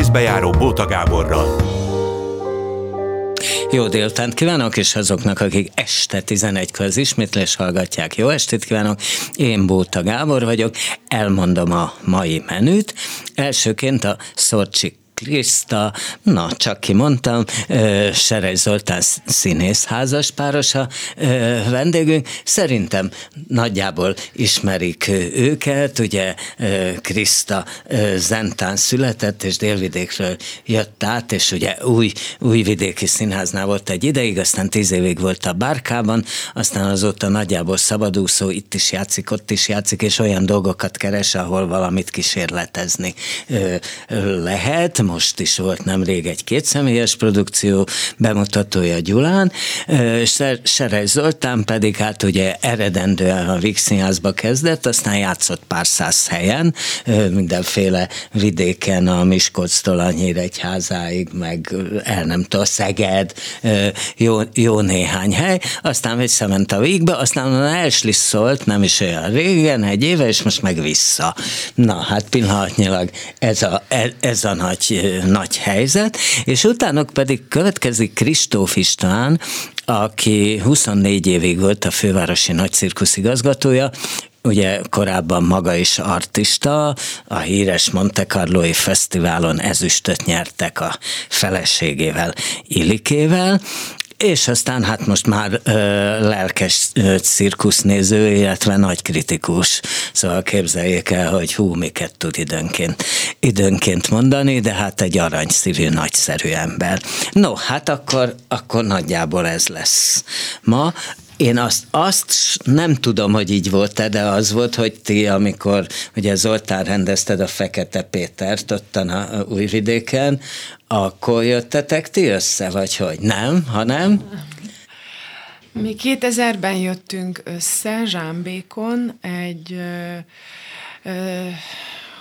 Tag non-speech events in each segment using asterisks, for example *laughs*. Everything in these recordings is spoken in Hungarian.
részbe járó Bóta Gáborral. Jó délután kívánok, és azoknak, akik este 11 az ismétlés hallgatják. Jó estét kívánok, én Bóta Gábor vagyok, elmondom a mai menüt. Elsőként a Szorcsik Kriszta, na csak kimondtam, Serej Zoltán színész házaspárosa vendégünk. Szerintem nagyjából ismerik őket, ugye Kriszta Zentán született, és délvidékről jött át, és ugye új, új vidéki színháznál volt egy ideig, aztán tíz évig volt a Bárkában, aztán azóta nagyjából szabadúszó, itt is játszik, ott is játszik, és olyan dolgokat keres, ahol valamit kísérletezni lehet most is volt nemrég egy kétszemélyes produkció bemutatója Gyulán, Serej Zoltán pedig hát ugye eredendően a Vix Színházba kezdett, aztán játszott pár száz helyen, mindenféle vidéken, a Miskolctól a Nyíregyházáig, meg el nem tudom, Szeged, jó, jó néhány hely, aztán visszament a Vígbe, aztán a Elslis szólt, nem is olyan régen, egy éve, és most meg vissza. Na, hát pillanatnyilag ez a, ez a nagy nagy helyzet, és utána pedig következik Kristóf István, aki 24 évig volt a fővárosi nagycirkusz igazgatója, ugye korábban maga is artista, a híres Monte Carloi Fesztiválon ezüstöt nyertek a feleségével, Ilikével, és aztán hát most már ö, lelkes ö, cirkusznéző, illetve nagy kritikus. Szóval képzeljék el, hogy hú, miket tud időnként, időnként mondani, de hát egy aranyszívű, nagyszerű ember. No, hát akkor, akkor nagyjából ez lesz ma. Én azt, azt nem tudom, hogy így volt-e, de az volt, hogy ti, amikor ugye Zoltán rendezted a Fekete Pétert ott a Újvidéken, akkor jöttetek ti össze, vagy hogy? Nem, hanem? Mi 2000-ben jöttünk össze Zsámbékon egy ö, ö,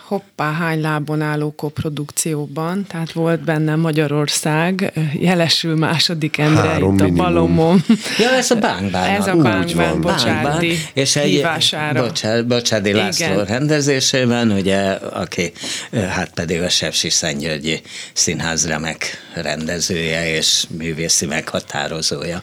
hoppá, hány lábon álló koprodukcióban, tehát volt benne Magyarország, jelesül második Endre Három itt minimum. a balomon. Ja, ez a bánkbán. Ez a bánkbán, Bocsádi És egy Bocsádi, Bocsádi László Igen. rendezésében, ugye, aki hát pedig a Sepsi Szentgyörgyi Színház remek rendezője és művészi meghatározója.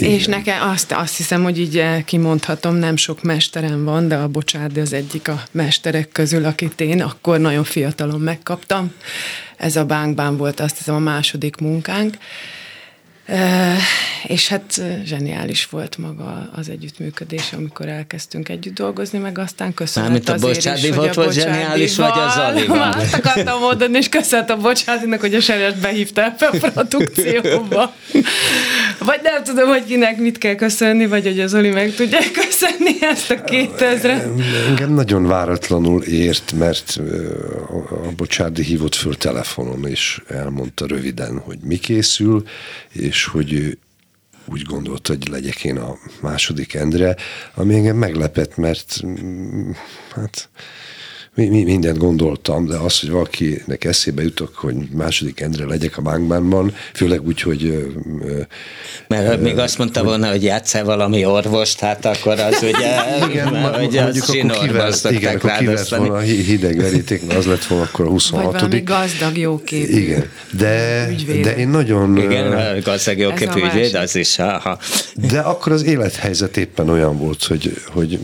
És nekem azt, azt hiszem, hogy így eh, kimondhatom, nem sok mesterem van, de a bocsánat, az egyik a mesterek közül, akit én akkor nagyon fiatalon megkaptam. Ez a bánkbán volt azt hiszem a második munkánk és hát zseniális volt maga az együttműködés, amikor elkezdtünk együtt dolgozni, meg aztán köszönöm Mármint a Bocsádi volt, vagy zseniális, vagy az Alival? Azt akartam mondani, és köszönt a Bocsádinak, hogy a Serest behívta ebbe a produkcióba. Vagy nem tudom, hogy kinek mit kell köszönni, vagy hogy az Oli meg tudja köszönni ezt a 2000 Engem nagyon váratlanul ért, mert a Bocsádi hívott föl telefonon, és elmondta röviden, hogy mi készül, és és hogy ő úgy gondolt, hogy legyek én a második Endre, ami engem meglepett, mert mm, hát mi, mi, mindent gondoltam, de az, hogy valakinek eszébe jutok, hogy második Endre legyek a bánkbánban, főleg úgy, hogy... Mert ö, még azt mondta volna, hogy játszál valami orvost, hát akkor az ugye... *laughs* igen, *laughs* mert, hogy mondjuk akkor kivert, igen, akkor kivert volna a hideg veríték, mert az lett volna akkor a 26 Vagy valami gazdag jóképű Igen, de, de én nagyon... Igen, gazdag jóképű ügyvéd, az is. Ha. De akkor az élethelyzet éppen olyan volt, hogy, hogy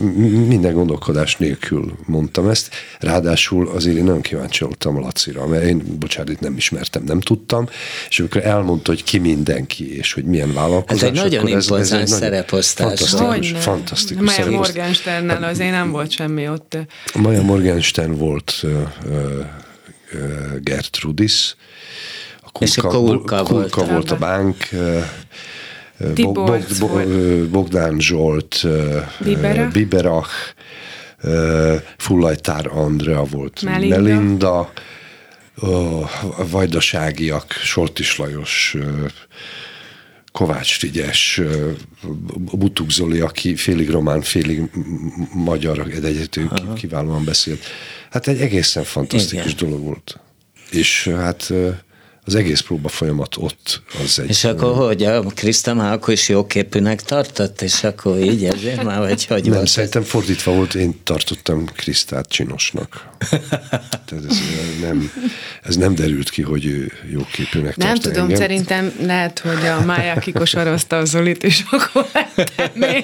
minden gondolkodás nélkül mondtam ezt, Ráadásul azért én nagyon kíváncsi voltam a Lacira, mert én, bocsánat, itt nem ismertem, nem tudtam, és amikor elmondta, hogy ki mindenki, és hogy milyen vállalkozás. Ez egy nagyon impozáns szereposztás. Fantasztikus, hogy fantasztikus Maja Morgensternnel azért nem volt semmi ott. Maja Morgenstern volt uh, uh, Gertrudis, a Kulka, és a Kulka, Kulka volt, volt a bánk, Bog, Bog, Bogdán Zsolt, Biberach, Biberach Fullajtár Andrea volt, Melinda, Melinda a Vajdaságiak, Soltis Lajos, Kovács Frigyes, Butuk Zoli, aki félig román, félig magyar, egyető kiválóan beszélt. Hát egy egészen fantasztikus Igen. dolog volt. És hát az egész próba folyamat ott az egy... És akkor hogy, a Kriszta már akkor is jóképűnek tartott, és akkor így ezért már, vagy hogy Nem, volt? szerintem fordítva volt, én tartottam Krisztát csinosnak. Tehát ez nem, ez nem derült ki, hogy ő jóképűnek Nem tart tudom, engem. szerintem lehet, hogy a máják kikosarazta a Zolit, és akkor lettem én.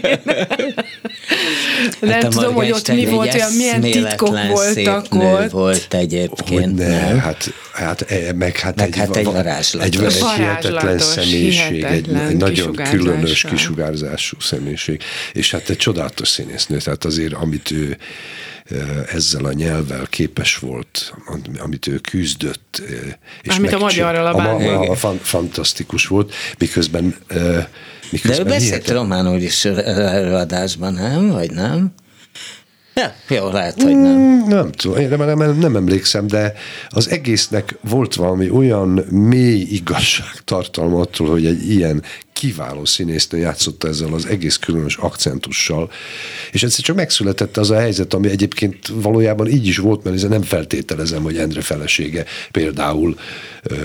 Nem Hát a tudom, hogy ott mi volt, olyan milyen titkok voltak ott. volt egyébként. Hogy ne, nem? hát, hát, e- meg hát Meg egy, hát egy va- varázslatos. egy, egy hihetetlen személyiség, egy, hihetetlen egy nagyon különös kisugárzású személyiség, és hát egy csodálatos színésznő, tehát azért amit ő ezzel a nyelvvel képes volt, amit ő küzdött. És Mármint a megcsin- magyarral a a, a, a fan, fantasztikus volt, miközben e, De ő miközben beszélt románul is előadásban, nem? Vagy nem? Ja, jó, lehet, hogy nem. Mm, Nem tudom, én nem, nem, nem emlékszem, de az egésznek volt valami olyan mély igazságtartalma attól, hogy egy ilyen kiváló színésznő játszotta ezzel az egész különös akcentussal, és egyszer csak megszületett az a helyzet, ami egyébként valójában így is volt, mert nem feltételezem, hogy Endre felesége például ö,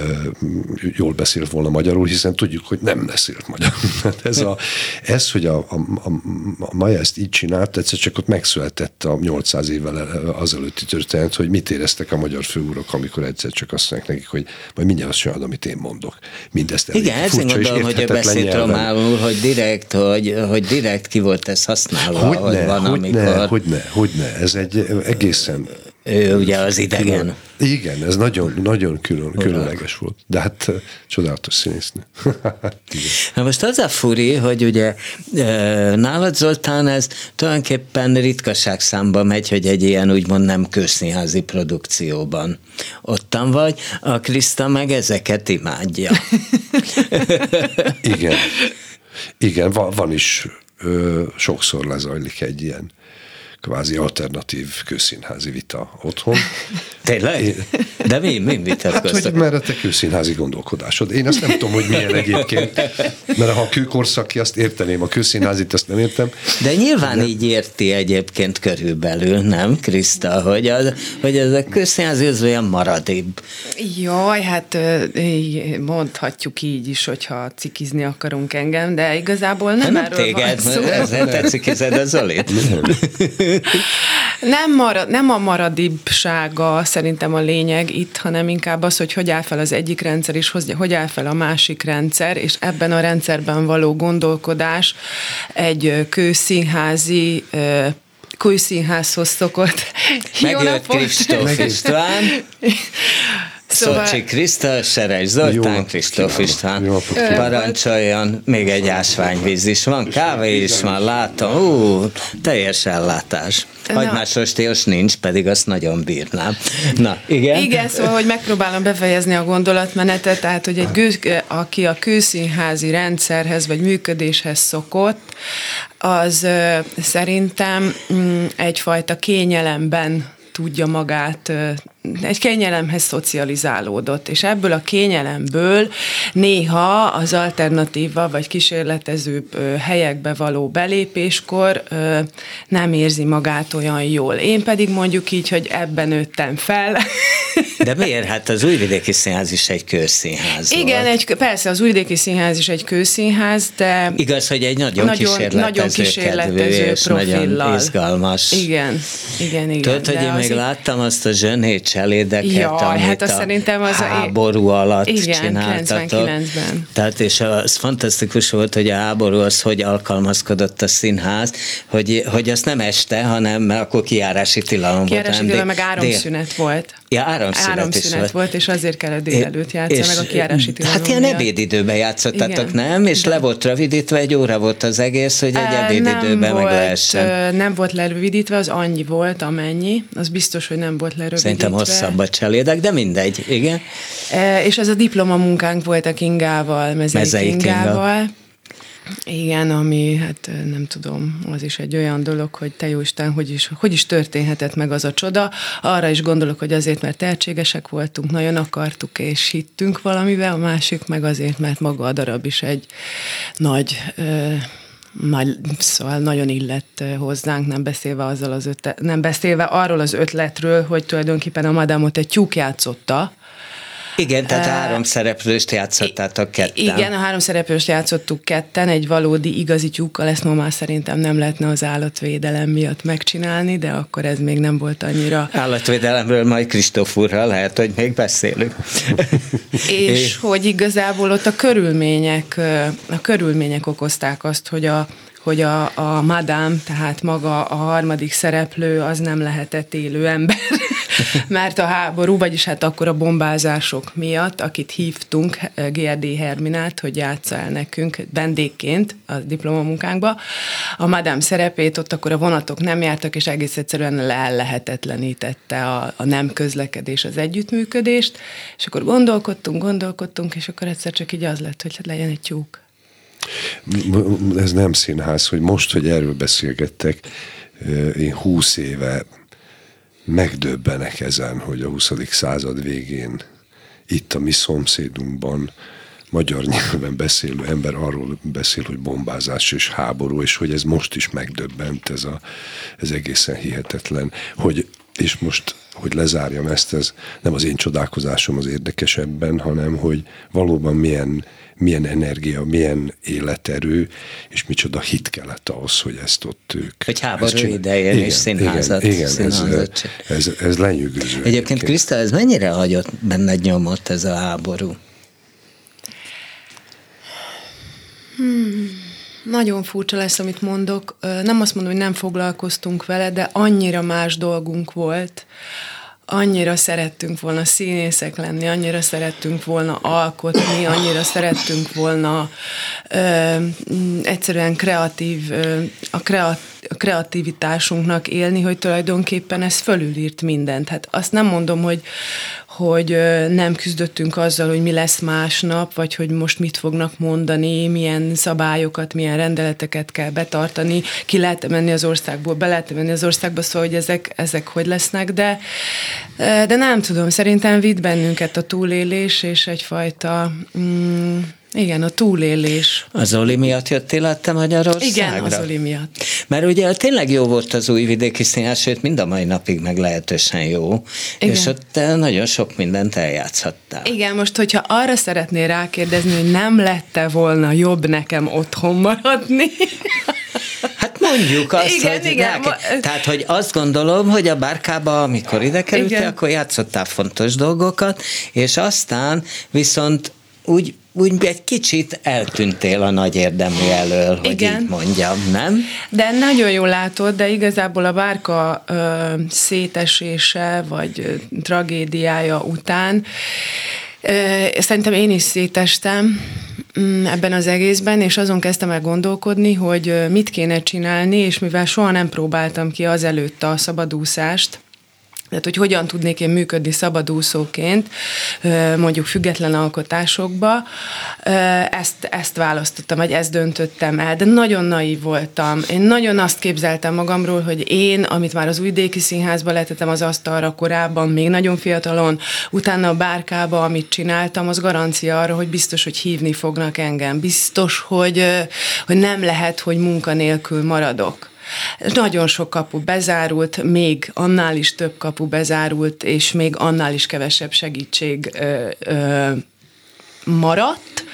jól beszélt volna magyarul, hiszen tudjuk, hogy nem beszélt magyarul. *laughs* Hát ez, a, ez, hogy a, a, a, a Maja ezt így csinált, egyszer csak ott megszületett a 800 évvel azelőtti történet, hogy mit éreztek a magyar főúrok, amikor egyszer csak azt mondják nekik, hogy majd mindjárt azt csinálod, amit én mondok. Mindezt elég Igen, furcsa és gondolom, hogy nyelven. románul, hogy direkt, hogy, hogy direkt ki volt ez használva, hogy, Hogyne, van, hogyne, amikor hogyne, hogyne, ez egy egészen... ő ugye az idegen. Igen, ez nagyon, nagyon külön, különleges volt. De hát eh, csodálatos színésznő. *laughs* Na most az a furi, hogy ugye ö, nálad Zoltán ez tulajdonképpen ritkaság számba megy, hogy egy ilyen úgymond nem közszínházi produkcióban ottan vagy, a Kriszta meg ezeket imádja. *laughs* Igen. *laughs* Igen, van, van is, ö, sokszor lezajlik egy ilyen kvázi alternatív közszínházi vita otthon. *laughs* Tényleg? De mi, mi Hát, hogy vitatkoztak? merre a te kőszínházi gondolkodásod. Én azt nem tudom, hogy milyen egyébként, mert ha a kőkorszaki, azt érteném, a közszínházit azt nem értem. De nyilván így érti egyébként körülbelül, nem, Kriszta, hogy, az, hogy ez a közszínházi az olyan maradébb. Jaj, hát mondhatjuk így is, hogyha cikizni akarunk engem, de igazából nem, Nem, erről téged, van szó. ezzel tetszik ezed a Zolit? Nem, marad, nem a maradibsága szerintem a lényeg itt, hanem inkább az, hogy hogy áll fel az egyik rendszer, és hogy, hogy áll fel a másik rendszer, és ebben a rendszerben való gondolkodás egy kőszínházi kőszínházhoz szokott. *laughs* Jó Megjött napot! Kristóf. István, *laughs* Szóval- Szocsi Kriszta, Seres Zoltán, Kristóf. István. Parancsoljon, még egy ásványvíz is van, kávé is van, látom, ú, teljes ellátás. Hagymásos téos nincs, pedig azt nagyon bírnám. Na, igen? Igen, szóval, hogy megpróbálom befejezni a gondolatmenetet, tehát, hogy egy gőz, aki a kőszínházi rendszerhez vagy működéshez szokott, az szerintem mm, egyfajta kényelemben tudja magát, egy kényelemhez szocializálódott, és ebből a kényelemből néha az alternatíva vagy kísérletező ö, helyekbe való belépéskor nem érzi magát olyan jól. Én pedig mondjuk így, hogy ebben nőttem fel. *laughs* De miért? Hát az Újvidéki Színház is egy közszínház Igen, volt. egy, persze az Újvidéki Színház is egy kőszínház, de Igaz, hogy egy nagyon, Nagyon- kísérletező, nagyon kísérletező kedvű és nagyon izgalmas. igen, igen, igen. Tudod, hogy én az még így- láttam azt a zsenét cselédeket, Jaj, amit hát azt a szerintem az a- háború alatt Igen, csináltatok. 99-ben. Tehát és az fantasztikus volt, hogy a háború az hogy alkalmazkodott a színház, hogy, hogy azt nem este, hanem mert akkor kiárási tilalom volt. Kiárási tilalom, meg áramszünet volt. Ja, áramszünet, is Áramszünet volt. volt, és azért kellett délelőtt játszani, meg a kiárási tilalom Hát ilyen ebédidőben játszottatok, Igen. nem? És le volt rövidítve, egy óra volt az egész, hogy egy ebédidőben meg lehessen. Nem volt lerövidítve, az annyi volt, amennyi. Az biztos, hogy nem volt lerövidítve. Szerintem hosszabb a cselédek, de mindegy, igen. És ez a diplomamunkánk volt a Kingával, Mezei, Mezei Kinga. Igen, ami, hát nem tudom, az is egy olyan dolog, hogy te jó Isten, hogy is, hogy is történhetett meg az a csoda. Arra is gondolok, hogy azért, mert tehetségesek voltunk, nagyon akartuk és hittünk valamivel, a másik meg azért, mert maga a darab is egy nagy ö, nagy, szóval nagyon illett hozzánk, nem beszélve, azzal az ötlet, nem beszélve arról az ötletről, hogy tulajdonképpen a madámot egy tyúk játszotta, Igen, tehát uh, három szereplőst játszottátok ketten. Igen, a három szereplőst játszottuk ketten, egy valódi igazi tyúkkal, ezt ma már szerintem nem lehetne az állatvédelem miatt megcsinálni, de akkor ez még nem volt annyira... Állatvédelemről majd Kristóf úrral lehet, hogy még beszélünk. *laughs* és hogy igazából ott a körülmények, a körülmények okozták azt, hogy a hogy a, a madám, tehát maga a harmadik szereplő, az nem lehetett élő ember, *laughs* mert a háború, vagyis hát akkor a bombázások miatt, akit hívtunk, GRD Herminát, hogy játsza el nekünk vendégként a diplomamunkánkba, a madám szerepét ott akkor a vonatok nem jártak, és egész egyszerűen lehetetlenítette a, a nem közlekedés, az együttműködést, és akkor gondolkodtunk, gondolkodtunk, és akkor egyszer csak így az lett, hogy legyen egy tyúk. Ez nem színház, hogy most, hogy erről beszélgettek, én húsz éve megdöbbenek ezen, hogy a 20. század végén itt a mi szomszédunkban magyar nyelven beszélő ember arról beszél, hogy bombázás és háború, és hogy ez most is megdöbbent, ez, a, ez egészen hihetetlen, hogy és most, hogy lezárjam ezt, ez nem az én csodálkozásom az érdekesebben, hanem hogy valóban milyen milyen energia, milyen életerő, és micsoda hit kellett ahhoz, hogy ezt ott ők... Hogy háború csinál... idején igen, és színházat. Igen, igen színházat ez, ez, ez lenyűgöző. Egyébként Kriszta, ez mennyire hagyott benned nyomot ez a háború? Hmm. Nagyon furcsa lesz, amit mondok. Nem azt mondom, hogy nem foglalkoztunk vele, de annyira más dolgunk volt, annyira szerettünk volna színészek lenni, annyira szerettünk volna alkotni, annyira szerettünk volna ö, egyszerűen kreatív, ö, a, kreat, a kreativitásunknak élni, hogy tulajdonképpen ez fölülírt mindent. Hát azt nem mondom, hogy, hogy nem küzdöttünk azzal, hogy mi lesz másnap, vagy hogy most mit fognak mondani, milyen szabályokat, milyen rendeleteket kell betartani, ki lehet menni az országból, be lehet menni az országba, szóval hogy ezek, ezek hogy lesznek, de, de nem tudom, szerintem vitt bennünket a túlélés, és egyfajta mm, igen, a túlélés. Az Oli miatt jöttél át te Magyarországra? Igen, az Oli miatt. Mert ugye tényleg jó volt az új vidéki színház, sőt mind a mai napig meglehetősen jó, Igen. és ott te nagyon sok mindent eljátszhattál. Igen, most hogyha arra szeretnél rákérdezni, hogy nem lette volna jobb nekem otthon maradni, Hát mondjuk azt, igen, hogy igen, ma... tehát, hogy azt gondolom, hogy a bárkába, amikor ide kerültél, akkor játszottál fontos dolgokat, és aztán viszont úgy úgy egy kicsit eltűntél a nagy érdemű elől, hogy Igen. így mondjam, nem? De nagyon jól látod, de igazából a bárka ö, szétesése, vagy ö, tragédiája után ö, szerintem én is szétestem mm, ebben az egészben, és azon kezdtem el gondolkodni, hogy mit kéne csinálni, és mivel soha nem próbáltam ki azelőtt a szabadúszást, tehát, hogy hogyan tudnék én működni szabadúszóként, mondjuk független alkotásokba, ezt, ezt választottam, vagy ezt döntöttem el, de nagyon naív voltam. Én nagyon azt képzeltem magamról, hogy én, amit már az Újdéki Színházba letettem az asztalra korábban, még nagyon fiatalon, utána a bárkába, amit csináltam, az garancia arra, hogy biztos, hogy hívni fognak engem. Biztos, hogy, hogy nem lehet, hogy munkanélkül maradok. Nagyon sok kapu bezárult, még annál is több kapu bezárult, és még annál is kevesebb segítség ö, ö, maradt,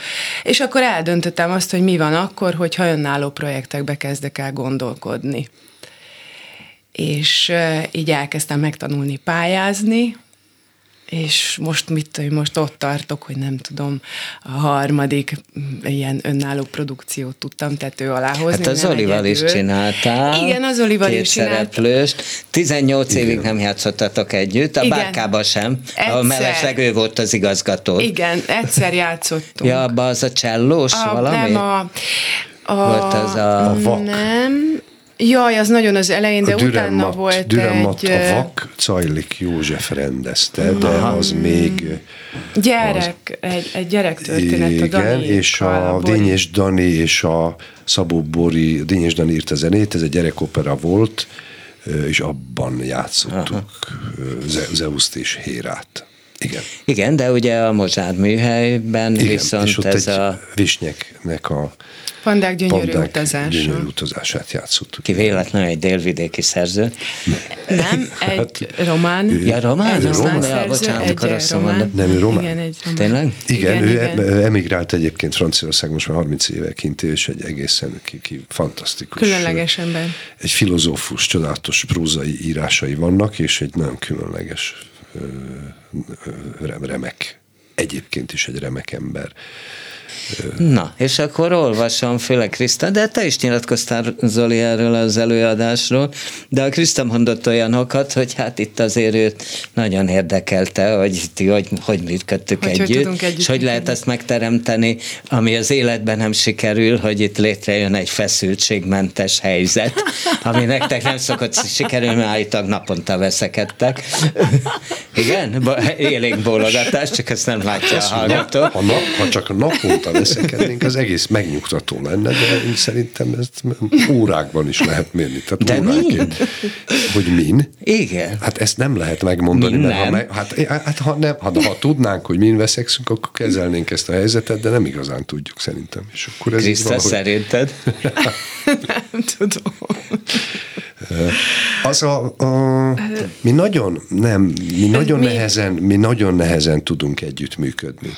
és akkor eldöntöttem azt, hogy mi van akkor, hogyha önálló projektekbe kezdek el gondolkodni. És így elkezdtem megtanulni pályázni, és most mit most ott tartok, hogy nem tudom, a harmadik ilyen önálló produkciót tudtam tető alá hozni. Hát az Olival is csináltál. Igen, az Olival is csináltál. 18 Igen. évig nem játszottatok együtt, a Igen. bárkában sem, egyszer. A mellesleg ő volt az igazgató. Igen, egyszer játszottunk. Ja, abban az a csellós a, valami? Nem, a, a, volt az a... a vak. Nem, Jaj, az nagyon az elején, de Dürenmat, utána volt Dürenmat egy... a vak Cajlik József rendezte, de az még... Gyerek, az, egy, egy gyerektörténet igen, a Dani és a, a Dényes Dani és a Szabó Bori, Dényes Dani írt a zenét, ez egy gyerekopera volt, és abban játszottuk Zeuszt és Hérát. Igen. Igen, de ugye a Mozsár műhelyben Igen, viszont és ott ez egy a Visnyeknek a Pandák gyönyörű pandák utazása. gyönyörű utazását játszottuk. ki véletlenül egy délvidéki szerző. Nem, egy román. Ja, román? Egy román szerző, bocsánat, egy román. mondom. Nem, ő román? Igen, egy román. Tényleg? Igen, Igen, ő igen. em- emigrált egyébként Franciaország most már 30 éve kint él, és egy egészen ki, ki, fantasztikus. Különleges ember. Egy filozófus, csodálatos prózai írásai vannak, és egy nagyon különleges, remek, egyébként is egy remek ember. Na, és akkor olvasom, főleg Kriszta, de te is nyilatkoztál, Zoli, erről az előadásról, de a Kriszta mondott olyanokat, hogy hát itt azért őt nagyon érdekelte, hogy ti hogy, hogy működtük Hogy hogy együtt, tudunk együtt és hogy lehet ezt megteremteni, ami az életben nem sikerül, hogy itt létrejön egy feszültségmentes helyzet, ami nektek nem szokott sikerülni, mert állítólag naponta veszekedtek. Igen? Élénk bólogatás, csak ezt nem látja a hallgató. Ha, na, ha csak naponta veszekednénk, az egész megnyugtató lenne, de én szerintem ezt órákban is lehet mérni. Tehát De óránként. Hogy min? Igen. Hát ezt nem lehet megmondani, Min mert ha, meg, hát, hát ha, nem, ha, ha tudnánk, hogy min veszekszünk, akkor kezelnénk ezt a helyzetet, de nem igazán tudjuk szerintem. És akkor ez így Kriszta, valahogy- szerinted? *laughs* Nem tudom. Az a, a, mi nagyon, nem, mi nagyon mi- nehezen, mi nagyon nehezen tudunk együttműködni.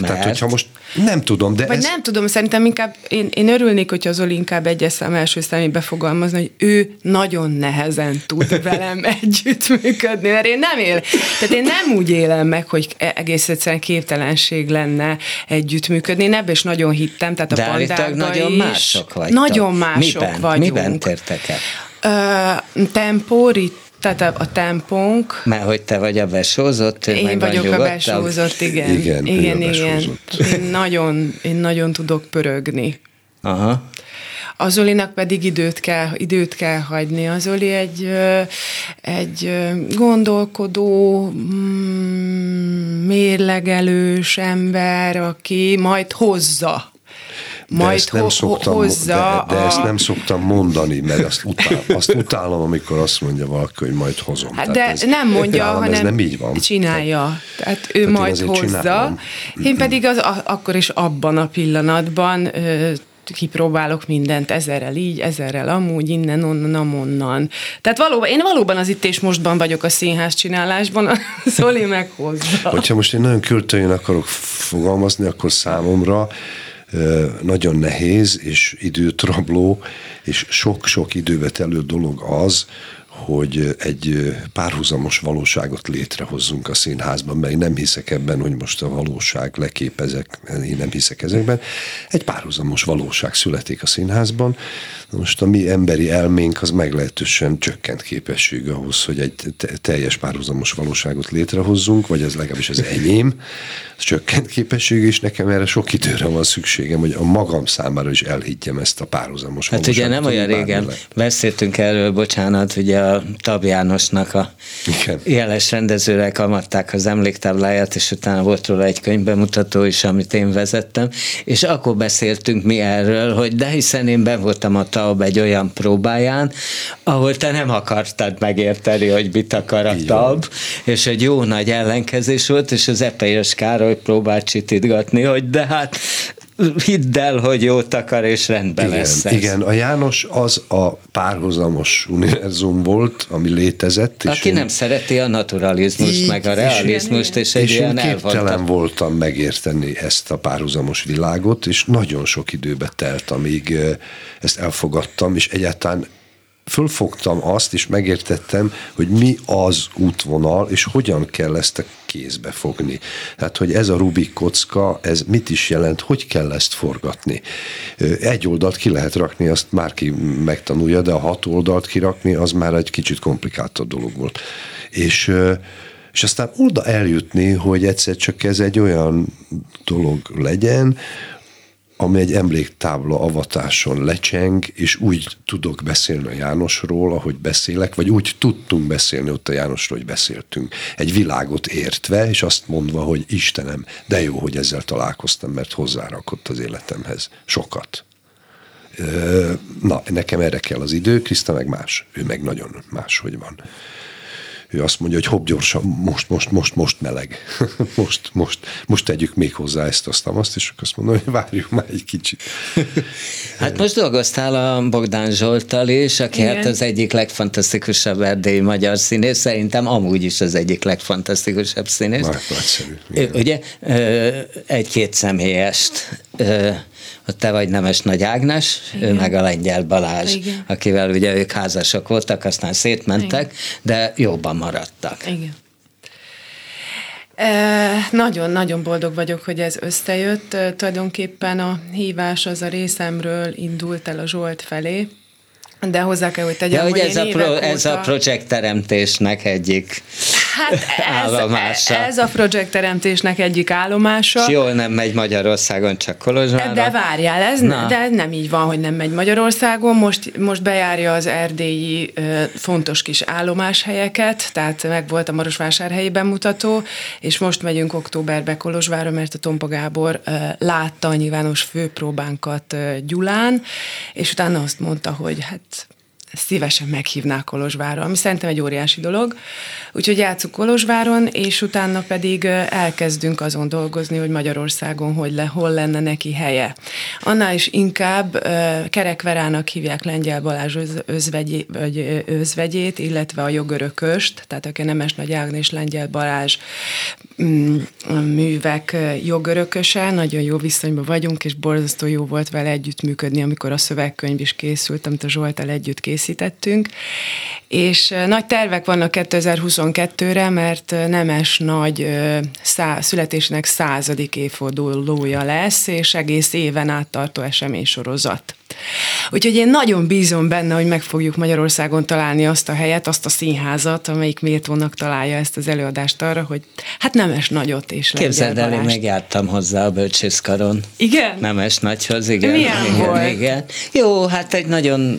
Tehát, Mert? hogyha most nem tudom, de Vagy ez, nem tudom, szerintem inkább, én, én örülnék, hogyha Zoli inkább egyes szám első számí befogalmazna, hogy ő nagyon nehezen tud *laughs* velem együttműködni, mert én nem él, tehát én nem úgy élem meg, hogy e- egész egyszerűen képtelenség lenne együttműködni. Én ebbe is nagyon hittem, tehát a De nagyon is. mások vagytok. Nagyon mások miben, vagyunk. Miben tértek el? Tempó, rit, tehát a, a tempónk, Mert hogy te vagy a besózott, én meg vagyok a besózott, igen. Igen, igen, igen. Én nagyon, én nagyon tudok pörögni. Aha. A Zolinak pedig időt kell, időt kell hagyni. A Zoli egy, egy gondolkodó, mm, mérlegelős ember, aki majd hozza. De Majd ezt nem ho- szoktam, hozza de, de a... ezt nem szoktam mondani, mert azt, utál, azt utálom, amikor azt mondja valaki, hogy majd hozom. Hát de ez, nem mondja, nálam hanem ez nem így van. csinálja. Tehát ő Tehát én majd azért hozza. csinálom. Én pedig az, a, akkor is abban a pillanatban ö, kipróbálok mindent, ezerrel így, ezerrel amúgy, innen, onnan, amonnan. Tehát valóban, én valóban az itt és mostban vagyok a színház csinálásban, a *laughs* Zoli meghozza. Hogyha most én nagyon költőjén akarok fogalmazni, akkor számomra nagyon nehéz és időt rabló, és sok-sok időbe telő dolog az, hogy egy párhuzamos valóságot létrehozzunk a színházban, mert én nem hiszek ebben, hogy most a valóság leképezek, én nem hiszek ezekben. Egy párhuzamos valóság születik a színházban. Most a mi emberi elménk az meglehetősen csökkent képesség ahhoz, hogy egy te- teljes párhuzamos valóságot létrehozzunk, vagy ez legalábbis az enyém, az csökkent képesség, és nekem erre sok időre van szükségem, hogy a magam számára is elhiggyem ezt a párhuzamos Hát ugye nem olyan régen bármi beszéltünk erről, bocsánat, ugye a Tab Jánosnak a Igen. jeles rendezőre kamatták az emléktábláját, és utána volt róla egy könyvbemutató is, amit én vezettem, és akkor beszéltünk mi erről, hogy de hiszen én ben voltam a Tab egy olyan próbáján, ahol te nem akartad megérteni, hogy mit akar a. Tab, és egy jó nagy ellenkezés volt, és az Epeies Károly próbált csitítgatni, hogy de hát hidd el, hogy jót akar, és rendben Igen, lesz ez. igen, a János az a párhuzamos univerzum volt, ami létezett. és Aki én- nem szereti a naturalizmust, Így, meg a és- realizmust, és egy és én ilyen képtelen voltam megérteni ezt a párhuzamos világot, és nagyon sok időbe telt, amíg ezt elfogadtam, és egyáltalán fölfogtam azt, és megértettem, hogy mi az útvonal, és hogyan kell ezt a kézbe fogni. Tehát, hogy ez a Rubik kocka, ez mit is jelent, hogy kell ezt forgatni. Egy oldalt ki lehet rakni, azt már ki megtanulja, de a hat oldalt kirakni, az már egy kicsit komplikáltabb dolog volt. És és aztán oda eljutni, hogy egyszer csak ez egy olyan dolog legyen, ami egy emléktábla avatáson lecseng, és úgy tudok beszélni a Jánosról, ahogy beszélek, vagy úgy tudtunk beszélni ott a Jánosról, hogy beszéltünk. Egy világot értve, és azt mondva, hogy Istenem, de jó, hogy ezzel találkoztam, mert hozzárakott az életemhez sokat. Na, nekem erre kell az idő, Kriszta meg más. Ő meg nagyon más, hogy van. Ő azt mondja, hogy hopp gyorsan, most, most, most, most meleg. *laughs* most, most, most tegyük még hozzá ezt, azt, azt, és akkor azt mondom, hogy várjuk már egy kicsit. *laughs* hát most dolgoztál a Bogdán Zsoltal is, aki Igen. hát az egyik legfantasztikusabb erdélyi magyar színész, szerintem amúgy is az egyik legfantasztikusabb színész. Nagy, nagyszerű. Ugye egy-két személyest te vagy Nemes Nagy Ágnes, Igen. ő meg a Lengyel Balázs, Igen. akivel ugye ők házasok voltak, aztán szétmentek, Igen. de jobban maradtak. Igen. Nagyon-nagyon boldog vagyok, hogy ez összejött. Tulajdonképpen a hívás az a részemről indult el a Zsolt felé, de hozzá kell, hogy tegyem, ja, hogy, hogy ez, a pro, óta... ez a projektteremtésnek egyik Hát ez, ez a projektteremtésnek egyik állomása. És jól nem megy Magyarországon, csak Kolozsvárra. De várjál, ez Na. de nem így van, hogy nem megy Magyarországon. Most, most bejárja az erdélyi fontos kis állomáshelyeket, tehát meg volt a Marosvásárhelyi bemutató, és most megyünk októberbe Kolozsvárra, mert a Tompa Gábor látta a nyilvános főpróbánkat Gyulán, és utána azt mondta, hogy hát szívesen meghívnák Kolozsvárra, ami szerintem egy óriási dolog. Úgyhogy játszunk Kolozsváron, és utána pedig elkezdünk azon dolgozni, hogy Magyarországon hogy le, hol lenne neki helye. Annál is inkább Kerekverának hívják Lengyel Balázs özvegyé, vagy özvegyét, illetve a jogörököst, tehát aki Nemes Nagy Ágnes Lengyel Balázs művek jogörököse, nagyon jó viszonyban vagyunk, és borzasztó jó volt vele együttműködni, amikor a szövegkönyv is készült, amit a Zsoltal együtt készítettünk, és nagy tervek vannak 2022-re, mert Nemes nagy szá, születésnek századik évfordulója lesz, és egész éven áttartó eseménysorozat. Úgyhogy én nagyon bízom benne, hogy meg fogjuk Magyarországon találni azt a helyet, azt a színházat, amelyik méltónak találja ezt az előadást arra, hogy hát nemes nagyot és Képzeld el, én megjártam hozzá a bölcsészkaron. Igen? Nemes nagyhoz, igen. Milyen igen, volt? Igen. Jó, hát egy nagyon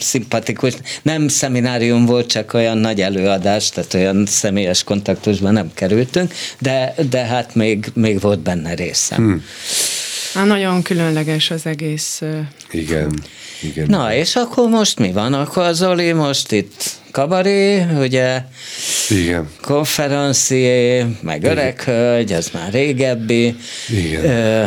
szimpatikus, nem szeminárium volt, csak olyan nagy előadás, tehát olyan személyes kontaktusban nem kerültünk, de, de hát még, még volt benne részem. Hmm. Na, nagyon különleges az egész. Igen. Igen. Na, és akkor most mi van? Akkor az Zoli most itt kabaré, ugye? Igen. Konferencié, meg öreghölgy, az már régebbi. Igen. Ö,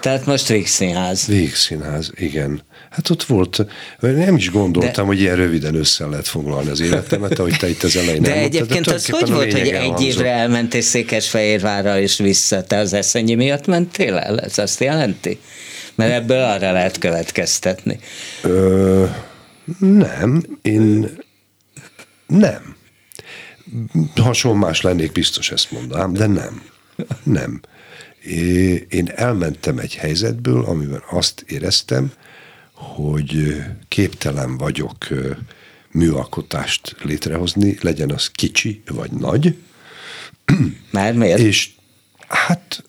tehát most Vígszínház. Vígszínház, igen. Hát ott volt, nem is gondoltam, de, hogy ilyen röviden össze lehet foglalni az életemet, ahogy te itt az elején De egyébként de az hogy volt, hogy egy évre elmentél Székesfehérvárra és vissza, te az eszenyi miatt mentél el? Ez azt jelenti? Mert ebből arra lehet következtetni. Ö, nem, én nem. Hasonlás lennék, biztos ezt mondanám, de nem. Nem. Én elmentem egy helyzetből, amiben azt éreztem, hogy képtelen vagyok műalkotást létrehozni, legyen az kicsi vagy nagy. *clears throat* Már miért? És hát,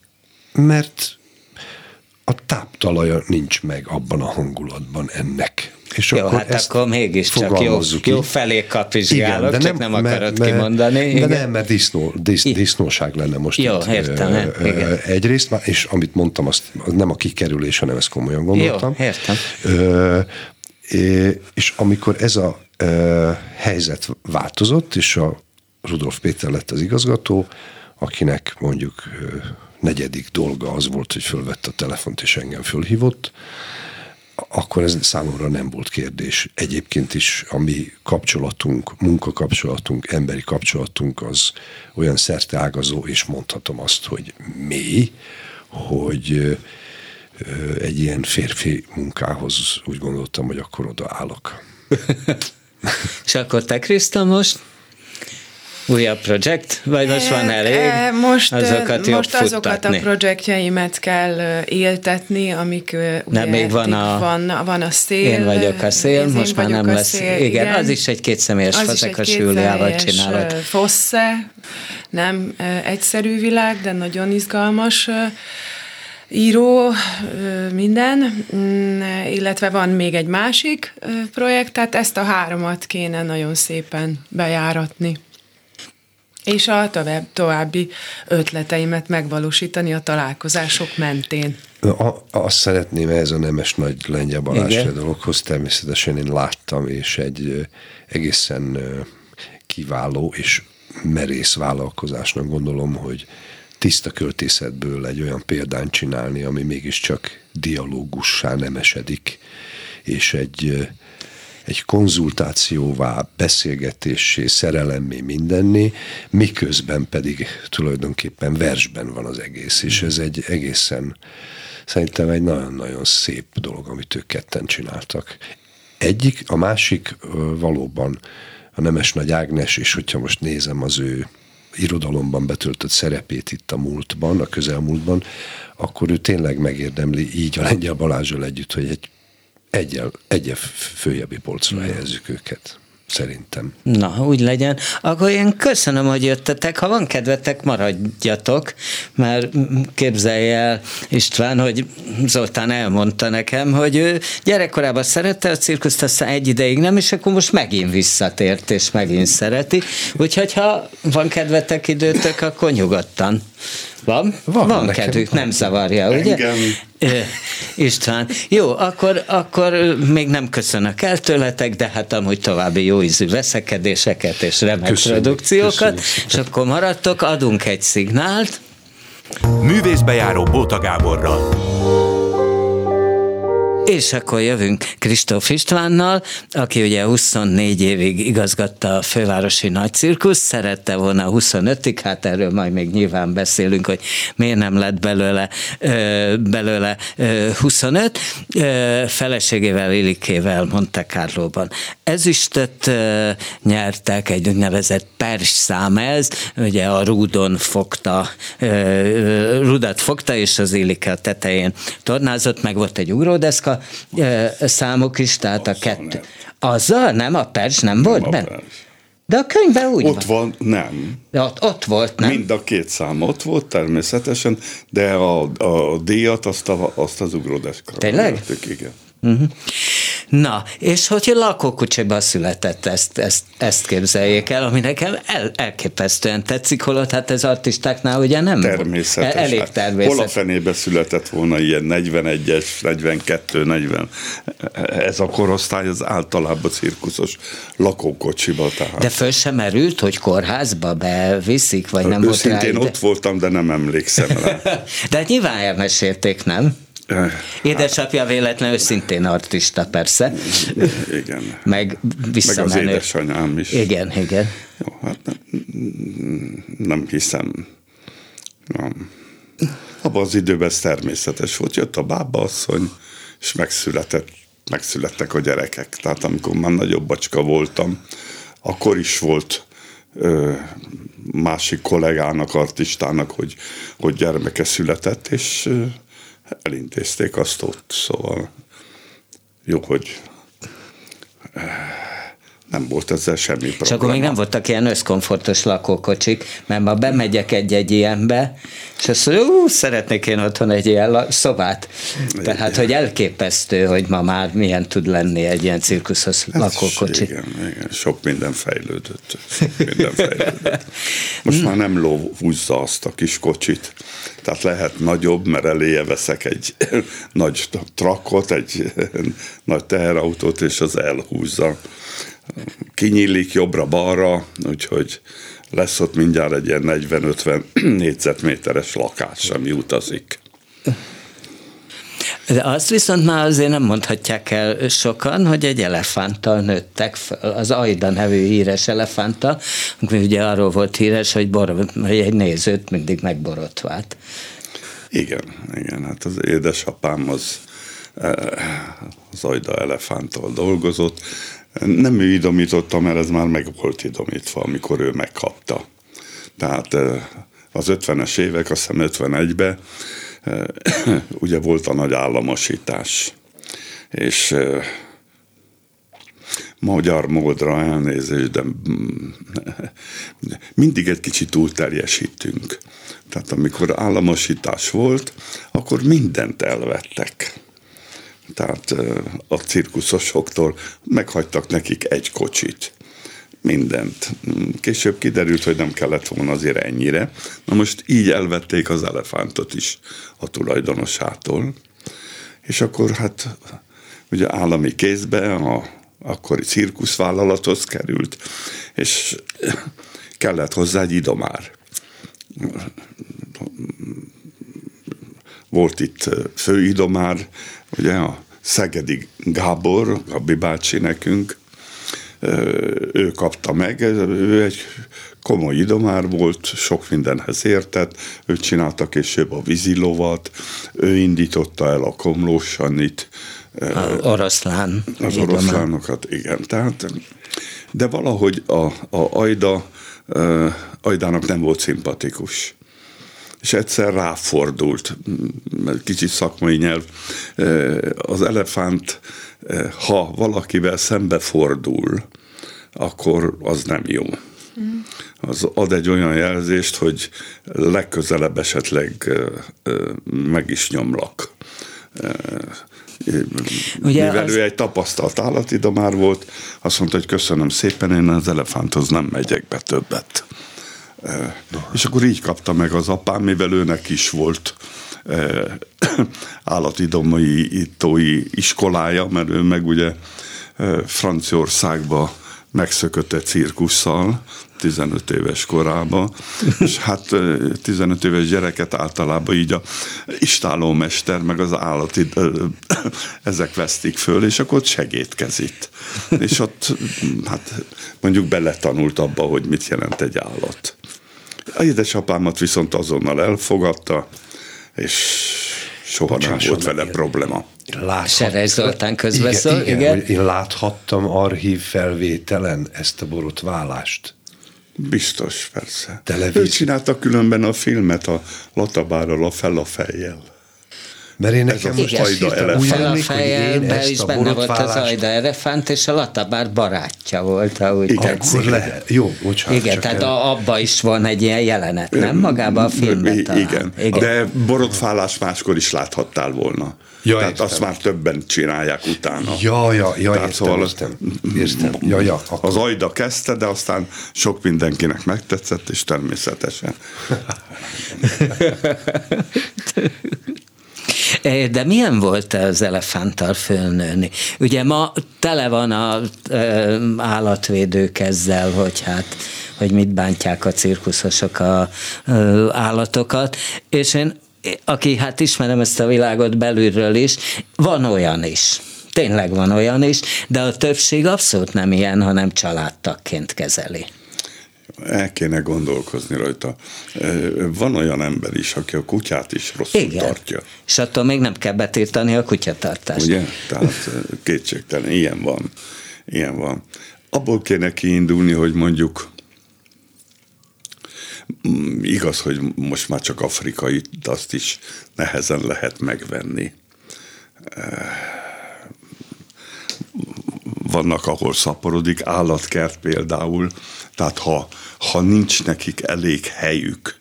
mert a táptalaja nincs meg abban a hangulatban ennek. És jó, akkor hát akkor mégiscsak jó, jó felé kapizsgálok, Igen, de csak nem, nem akarod mert, kimondani. De igen. nem, mert disznó, disz, disznóság lenne most jó, itt, értem, ö, ö, egyrészt, és amit mondtam, azt nem a kikerülés, hanem ezt komolyan gondoltam. Jó, értem. Ö, és amikor ez a ö, helyzet változott, és a Rudolf Péter lett az igazgató, akinek mondjuk ö, negyedik dolga az volt, hogy fölvette a telefont, és engem fölhívott, akkor ez számomra nem volt kérdés. Egyébként is a mi kapcsolatunk, munkakapcsolatunk, emberi kapcsolatunk az olyan ágazó, és mondhatom azt, hogy mély, hogy egy ilyen férfi munkához úgy gondoltam, hogy akkor odaállok. *laughs* és akkor te, Kriszta, most újabb projekt, vagy most van elég? Most azokat, most azokat a projektjeimet kell éltetni, amik nem, még van a, van, van a szél. Én vagyok a szél, most már nem lesz. Szél, igen, igen, az is egy kétszemélyes fazekas Júliával csinálod. Fosse, nem egyszerű világ, de nagyon izgalmas író, minden, mm, illetve van még egy másik projekt, tehát ezt a háromat kéne nagyon szépen bejáratni és a tovább, további ötleteimet megvalósítani a találkozások mentén. A, azt szeretném ez a nemes nagy lengyel Balázs dologhoz, természetesen én láttam, és egy egészen kiváló és merész vállalkozásnak gondolom, hogy tiszta költészetből egy olyan példányt csinálni, ami mégiscsak dialógussá nem esedik, és egy, egy konzultációvá, beszélgetésé, szerelemmé, mindenné, miközben pedig tulajdonképpen versben van az egész, és ez egy egészen szerintem egy nagyon-nagyon szép dolog, amit ők ketten csináltak. Egyik, a másik valóban a Nemes Nagy Ágnes, és hogyha most nézem az ő irodalomban betöltött szerepét itt a múltban, a közelmúltban, akkor ő tényleg megérdemli így a Lengyel Balázsral együtt, hogy egy egyel, egyel följebbi polcra helyezzük őket szerintem. Na, úgy legyen. Akkor én köszönöm, hogy jöttetek. Ha van kedvetek, maradjatok, mert képzelj el, István, hogy Zoltán elmondta nekem, hogy ő gyerekkorában szerette a cirkuszt, aztán egy ideig nem, és akkor most megint visszatért, és megint szereti. Úgyhogy ha van kedvetek időtök, akkor nyugodtan. Van? Van, van kedvük, nem zavarja, ugye? Engem. István. Jó, akkor, akkor még nem köszönök el tőletek, de hát amúgy további jó ízű veszekedéseket és remek köszönjük, produkciókat, köszönjük és akkor maradtok, adunk egy szignált. Művészbejáró Bóta Gáborral. És akkor jövünk Kristóf Istvánnal, aki ugye 24 évig igazgatta a fővárosi nagycirkusz, szerette volna 25-ig, hát erről majd még nyilván beszélünk, hogy miért nem lett belőle, belőle 25. Feleségével, Ilikével Monte Carlo-ban. Ezüstöt nyertek, egy úgynevezett pers szám ez, ugye a rúdon fogta, rudat fogta, és az Ilike a tetején tornázott, meg volt egy ugródeszka, számok is, tehát a kettő. Azzal nem? A pers nem volt benne? De a könyvben úgy Ott van, van nem. De ott, ott volt, nem? Mind a két szám ott volt természetesen, de a, a díjat azt, a, azt az ugródeszkra. Tényleg? Igen. Uh-huh. Na, és hogy lakókocsiban született, ezt, ezt, ezt képzeljék el, ami nekem el, elképesztően tetszik, holott hát ez artistáknál ugye nem természetes. Elég hát természetes. Hol a fenébe született volna ilyen 41-es, 42, 40. Ez a korosztály az általában cirkuszos lakókocsiba. Tehát. De föl sem merült, hogy kórházba beviszik, vagy nem Őszintén volt rá ott voltam, de nem emlékszem rá. *laughs* de hát nyilván elmesélték, nem? Édesapja véletlenül szintén artista, persze. Igen. Meg visszamenő. Meg az édesanyám is. Igen, igen. Jó, hát nem, nem hiszem. Nem. Abban az időben ez természetes volt. Jött a bábaasszony, és megszületett, megszülettek a gyerekek. Tehát amikor már nagyobb bacska voltam, akkor is volt ö, másik kollégának, artistának, hogy, hogy gyermeke született, és ö, elintézték azt ott, szóval jó, hogy nem volt ezzel semmi probléma. És akkor még nem voltak ilyen összkomfortos lakókocsik, mert ma bemegyek egy-egy ilyenbe, és azt mondja, ú, szeretnék én otthon egy ilyen szobát. Tehát, hogy elképesztő, hogy ma már milyen tud lenni egy ilyen cirkuszos hát, lakókocsi. Igen, igen, sok minden fejlődött. Sok minden fejlődött. Most már nem ló húzza azt a kis kocsit. Tehát lehet nagyobb, mert eléje veszek egy *laughs* nagy trakot, egy *laughs* nagy teherautót, és az elhúzza. Kinyílik jobbra-balra, úgyhogy lesz ott mindjárt egy ilyen 40-50 *clears throat* négyzetméteres lakás, ami utazik. De azt viszont már azért nem mondhatják el sokan, hogy egy elefánttal nőttek fel, az Aida nevű híres elefánttal, ugye arról volt híres, hogy, bor, hogy egy nézőt mindig megborotvált. Igen, igen, hát az édesapám az eh, az Aida elefánttal dolgozott, nem ő idomította, mert ez már meg volt idomítva, amikor ő megkapta. Tehát az 50-es évek, azt hiszem 51-ben, *coughs* ugye volt a nagy államosítás. És magyar módra elnézést, de mindig egy kicsit túlterjesítünk. Tehát amikor államosítás volt, akkor mindent elvettek tehát a cirkuszosoktól meghagytak nekik egy kocsit mindent. Később kiderült, hogy nem kellett volna azért ennyire. Na most így elvették az elefántot is a tulajdonosától, és akkor hát ugye állami kézbe a akkori cirkuszvállalathoz került, és kellett hozzá egy idomár. Volt itt főidomár, ugye a Szegedi Gábor, Gabi bácsi nekünk, ő kapta meg, ő egy komoly idomár volt, sok mindenhez értett, ő csinálta később a vízilovat, ő indította el a komlósanit. A oroszlán. Az oroszlánokat, igen. Tehát, de valahogy a, a Ajda, Ajdának nem volt szimpatikus és egyszer ráfordult, kicsit szakmai nyelv, az elefánt, ha valakivel szembefordul, akkor az nem jó. Az ad egy olyan jelzést, hogy legközelebb esetleg meg is nyomlak. Ugye Mivel az... ő egy tapasztalt állatidomár volt, azt mondta, hogy köszönöm szépen, én az elefánthoz nem megyek be többet. És akkor így kapta meg az apám, mivel őnek is volt *coughs* állatidomai ittói iskolája, mert ő meg ugye Franciaországba megszökött egy cirkusszal 15 éves korában, *laughs* és hát 15 éves gyereket általában így a istálómester, meg az állati, *coughs* ezek vesztik föl, és akkor ott segítkezít. *laughs* És ott hát mondjuk beletanult abba, hogy mit jelent egy állat. A édesapámat viszont azonnal elfogadta, és soha Bocsásson, nem volt vele probléma. Serej Zoltán közbeszól, igen. igen. igen. Én láthattam archív felvételen ezt a borotválást. Biztos, persze. Televíz... Ő csinálta különben a filmet a Latabárral a fel a fejjel. Mert én nekem most Ajda elefánt. Fel a be is benne volt az Ajda elefánt, és a Latabár barátja volt, ahogy Igen, akkor le. Jó, bocsánat. Igen, tehát el. abba is van egy ilyen jelenet, nem? Magában a filmben Igen. Igen, de borotfálás máskor is láthattál volna. Ja, Tehát értem. azt már többen csinálják utána. Ja, ja, ja, Tehát értem, szóval értem, értem. Ja, ja, akkor. Az Ajda kezdte, de aztán sok mindenkinek megtetszett, és természetesen. *laughs* Eh, de milyen volt az elefánttal fölnőni? Ugye ma tele van a eh, állatvédők ezzel, hogy hát hogy mit bántják a cirkuszosok a eh, állatokat, és én aki hát ismerem ezt a világot belülről is, van olyan is. Tényleg van olyan is, de a többség abszolút nem ilyen, hanem családtakként kezeli el kéne gondolkozni rajta. Van olyan ember is, aki a kutyát is rosszul Igen. tartja. És attól még nem kell betiltani a kutyatartást. Ugye? Tehát kétségtelen, ilyen van. Ilyen van. Abból kéne kiindulni, hogy mondjuk mm, igaz, hogy most már csak afrikai, azt is nehezen lehet megvenni. Vannak, ahol szaporodik, állatkert például, tehát ha, ha nincs nekik elég helyük,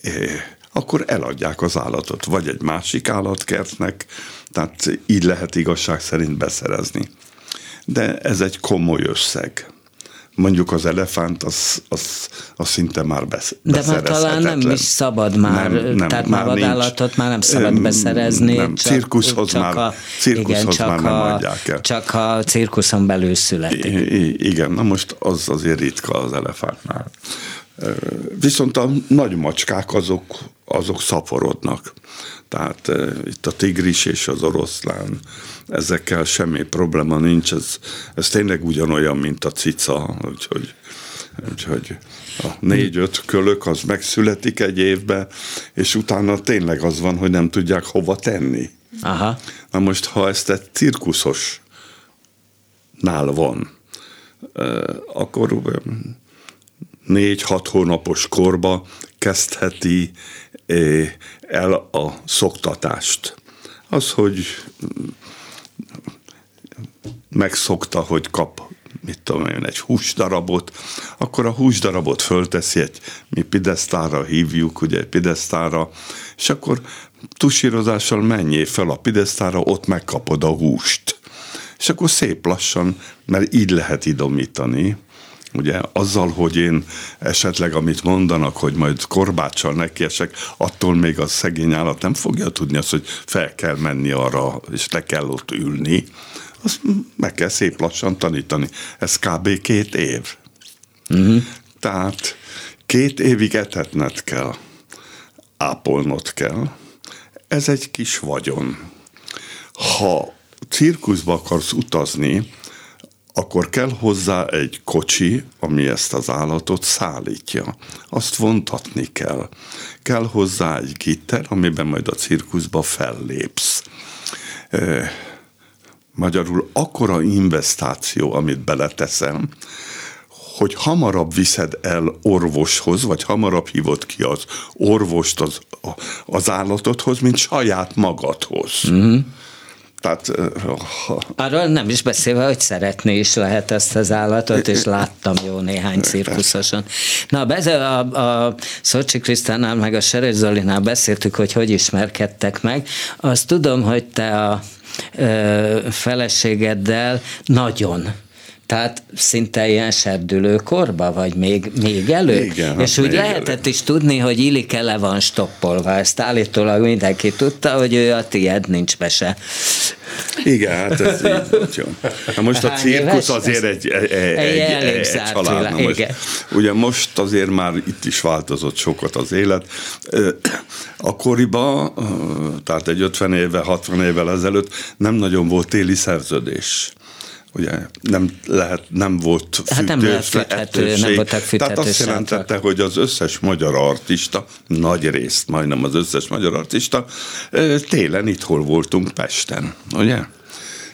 eh, akkor eladják az állatot, vagy egy másik állatkertnek, tehát így lehet igazság szerint beszerezni. De ez egy komoly összeg mondjuk az elefánt, az, az, az szinte már besz, De már talán nem is szabad már, nem, nem, tehát már vadállatot már nem szabad beszerezni. Nem, csak, cirkuszhoz, csak már, a, cirkuszhoz igen, csak már nem a, adják el. Csak a cirkuszon belül születik. I, igen, na most az azért ritka az elefántnál. Viszont a nagy macskák azok, azok szaporodnak. Tehát uh, itt a tigris és az oroszlán, ezekkel semmi probléma nincs, ez, ez tényleg ugyanolyan, mint a cica, úgyhogy, úgyhogy a négy-öt kölök az megszületik egy évbe, és utána tényleg az van, hogy nem tudják hova tenni. Aha. Na most, ha ezt egy cirkuszos nál van, akkor négy-hat hónapos korba kezdheti el a szoktatást. Az, hogy megszokta, hogy kap mit tudom én, egy húsdarabot, akkor a húsdarabot fölteszi egy, mi pidesztára hívjuk, ugye egy pidesztára, és akkor tusírozással menjél fel a pidesztára, ott megkapod a húst. És akkor szép lassan, mert így lehet idomítani, Ugye azzal, hogy én esetleg, amit mondanak, hogy majd korbáccsal nekiesek, attól még a szegény állat nem fogja tudni azt, hogy fel kell menni arra, és le kell ott ülni, azt meg kell szép lassan tanítani. Ez kb. két év. Uh-huh. Tehát két évig etetned kell, ápolnod kell. Ez egy kis vagyon. Ha cirkuszba akarsz utazni, akkor kell hozzá egy kocsi, ami ezt az állatot szállítja. Azt vontatni kell. Kell hozzá egy gitter, amiben majd a cirkuszba fellépsz. E, magyarul akkora investáció, amit beleteszem, hogy hamarabb viszed el orvoshoz, vagy hamarabb hívod ki az orvost az, az állatodhoz, mint saját magadhoz. Mm-hmm. Tehát, ha... Arról nem is beszélve, hogy szeretni is lehet ezt az állatot, és láttam jó néhány cirkuszoson. Na, a, a, a Szocsi Krisztánál, meg a Seres Zolinál beszéltük, hogy hogy ismerkedtek meg. Azt tudom, hogy te a ö, feleségeddel nagyon tehát szinte ilyen serdülő korba, vagy még, még elő. Igen, és hát úgy lehetett elő. is tudni, hogy Ilike le van stoppolva. Ezt állítólag mindenki tudta, hogy ő a tied, nincs be se. Igen, hát ez így jó. Na most a cirkusz azért egy, egy, egy, egy, egy család. Na most, ugye most azért már itt is változott sokat az élet. Akkoriban, tehát egy 50 éve, 60 évvel ezelőtt nem nagyon volt téli szerződés ugye nem, lehet, nem volt hát nem lehet fűthető, nem voltak fűthető Tehát azt jelentette, hogy az összes magyar artista, nagy részt, majdnem az összes magyar artista, télen itthol voltunk Pesten, ugye?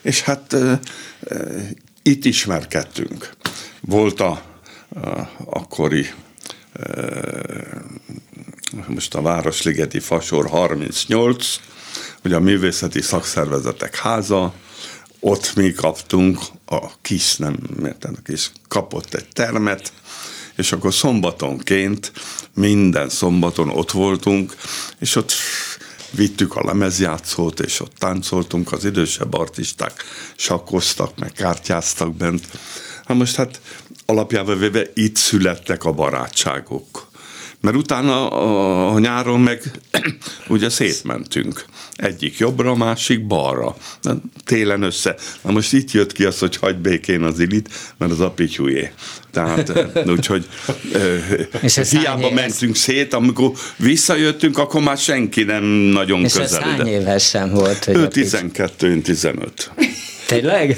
És hát itt ismerkedtünk. Volt a, a akkori most a Városligeti Fasor 38, ugye a Művészeti Szakszervezetek Háza, ott mi kaptunk, a kis, nem érted, a kis kapott egy termet, és akkor szombatonként, minden szombaton ott voltunk, és ott vittük a lemezjátszót, és ott táncoltunk, az idősebb artisták sakkoztak, meg kártyáztak bent. Hát most hát alapjában véve itt születtek a barátságok. Mert utána a, a nyáron meg *clears throat* ugye szétmentünk. Egyik jobbra, a másik balra. Télen össze. Na most itt jött ki az, hogy hagyd békén az ilit, mert az a pityújé. Tehát úgyhogy és hiába mentünk szét, amikor visszajöttünk, akkor már senki nem nagyon és közel. És hány éves sem volt? Hogy ő 12, én 15. Tényleg?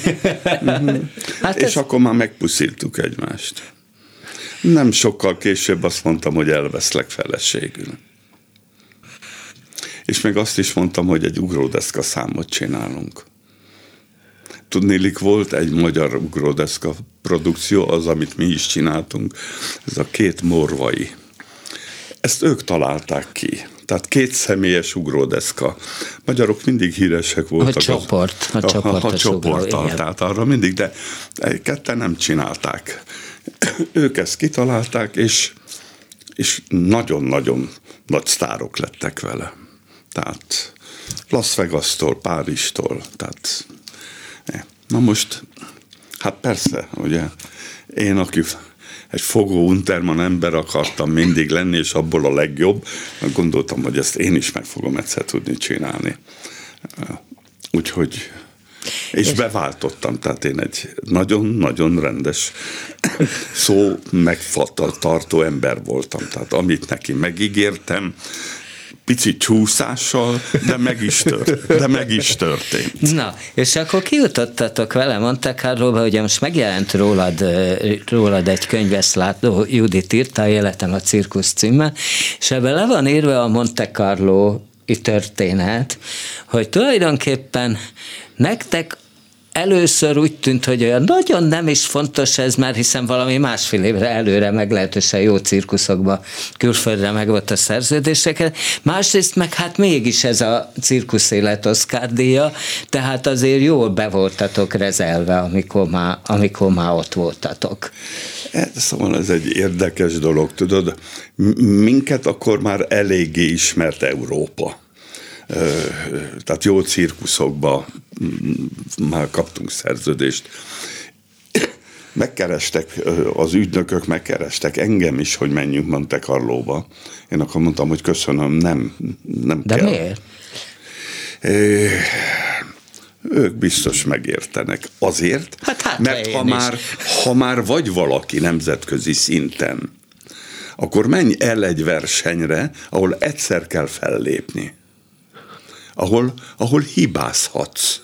hát és ez... akkor már megpuszítuk egymást. Nem sokkal később azt mondtam, hogy elveszlek feleségül. És még azt is mondtam, hogy egy ugródeszka számot csinálunk. Tudnélik, volt egy magyar ugródeszka produkció, az, amit mi is csináltunk, ez a két morvai. Ezt ők találták ki. Tehát két személyes ugródeszka. Magyarok mindig híresek voltak. A csoport. A, a, csoport, a, a, a csoporttal, tehát arra mindig, de ketten nem csinálták. ők ezt kitalálták, és, és nagyon-nagyon nagy sztárok lettek vele. Tehát Las Vegas-tól, Párizstól, tehát eh. na most, hát persze, ugye, én, aki egy fogó Unterman ember akartam mindig lenni, és abból a legjobb, gondoltam, hogy ezt én is meg fogom egyszer tudni csinálni. Eh, úgyhogy és, és beváltottam, tehát én egy nagyon-nagyon rendes szó megtartó ember voltam. Tehát amit neki megígértem, pici csúszással, de meg is, tört, de meg is történt. Na, és akkor kijutottatok vele Monte Carlo-ba, most megjelent rólad, rólad egy könyv, ezt látó, Judit írta, Életem a cirkusz címmel, és ebben le van írva a Monte Carlo történet, hogy tulajdonképpen nektek először úgy tűnt, hogy olyan nagyon nem is fontos ez, mert hiszen valami másfél évre előre meglehetősen jó cirkuszokba külföldre meg volt a szerződéseket. Másrészt meg hát mégis ez a cirkusz élet Oscar díja, tehát azért jól be voltatok rezelve, amikor már, amikor már ott voltatok. Szóval ez egy érdekes dolog, tudod, minket akkor már eléggé ismert Európa tehát jó cirkuszokba már kaptunk szerződést. Megkerestek, az ügynökök megkerestek engem is, hogy menjünk Monte Carlóba. Én akkor mondtam, hogy köszönöm, nem, nem De kell. miért? ők biztos megértenek. Azért, Hát, hát mert ha is. már, ha már vagy valaki nemzetközi szinten, akkor menj el egy versenyre, ahol egyszer kell fellépni. Ahol, ahol hibázhatsz.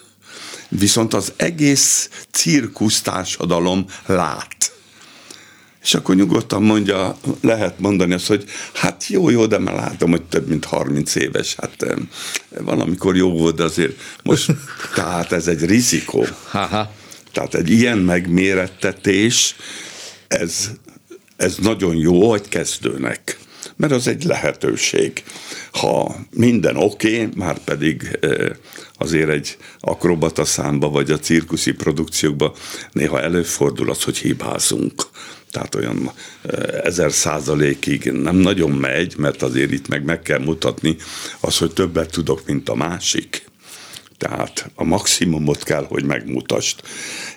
Viszont az egész cirkusz társadalom lát. És akkor nyugodtan mondja, lehet mondani azt, hogy hát jó, jó, de már látom, hogy több mint 30 éves, hát valamikor jó volt, de azért most, *laughs* tehát ez egy rizikó. Tehát egy ilyen megmérettetés, ez, ez nagyon jó egy kezdőnek, mert az egy lehetőség. Ha minden oké, okay, már pedig azért egy akrobata számba, vagy a cirkuszi produkciókba néha előfordul az, hogy hibázunk. Tehát olyan ezer százalékig nem nagyon megy, mert azért itt meg meg kell mutatni az, hogy többet tudok, mint a másik. Tehát a maximumot kell, hogy megmutasd.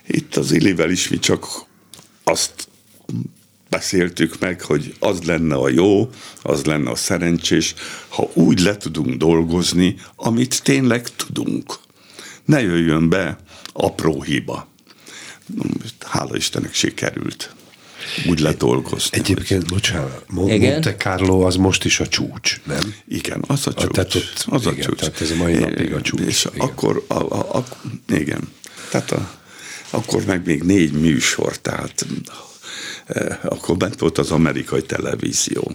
Itt az Illivel is mi csak azt beszéltük meg, hogy az lenne a jó, az lenne a szerencsés, ha úgy le tudunk dolgozni, amit tényleg tudunk. Ne jöjjön be apró hiba. Hála Istennek sikerült úgy ledolgozni. Egyébként, bocsánat, Mon- Igen? Monte Carlo az most is a csúcs, nem? Igen, az a csúcs. tehát ott- az a igen, csúcs. tehát ez a mai napig a csúcs, És igen. akkor, a, a, a, igen, tehát a, akkor meg még négy műsor, tehát eh, akkor bent volt az amerikai televízió,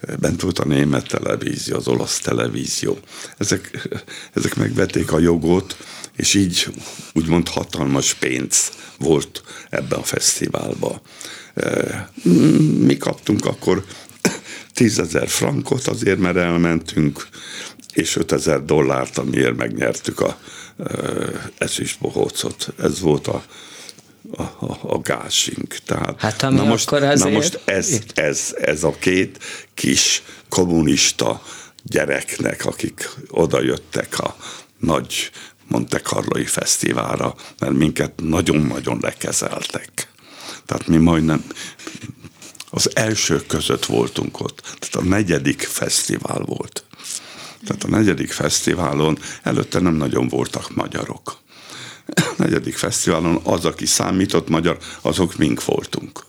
eh, bent volt a német televízió, az olasz televízió. Ezek, ezek megvették a jogot, és így úgymond hatalmas pénz volt ebben a fesztiválban. Eh, Mi kaptunk akkor 10 ezer frankot azért, mert elmentünk, és 5 ezer dollárt, amiért megnyertük a ezüstbohócot. Ez volt a, a, a, a gásink. Tehát, Hát ami na most, akkor na azért- most ez, ez, ez a két kis kommunista gyereknek, akik oda jöttek a nagy Monte Carloi fesztiválra, mert minket nagyon-nagyon lekezeltek. Tehát mi majdnem az elsők között voltunk ott. Tehát a negyedik fesztivál volt. Tehát a negyedik fesztiválon előtte nem nagyon voltak magyarok. Negyedik fesztiválon az, aki számított magyar, azok mink voltunk.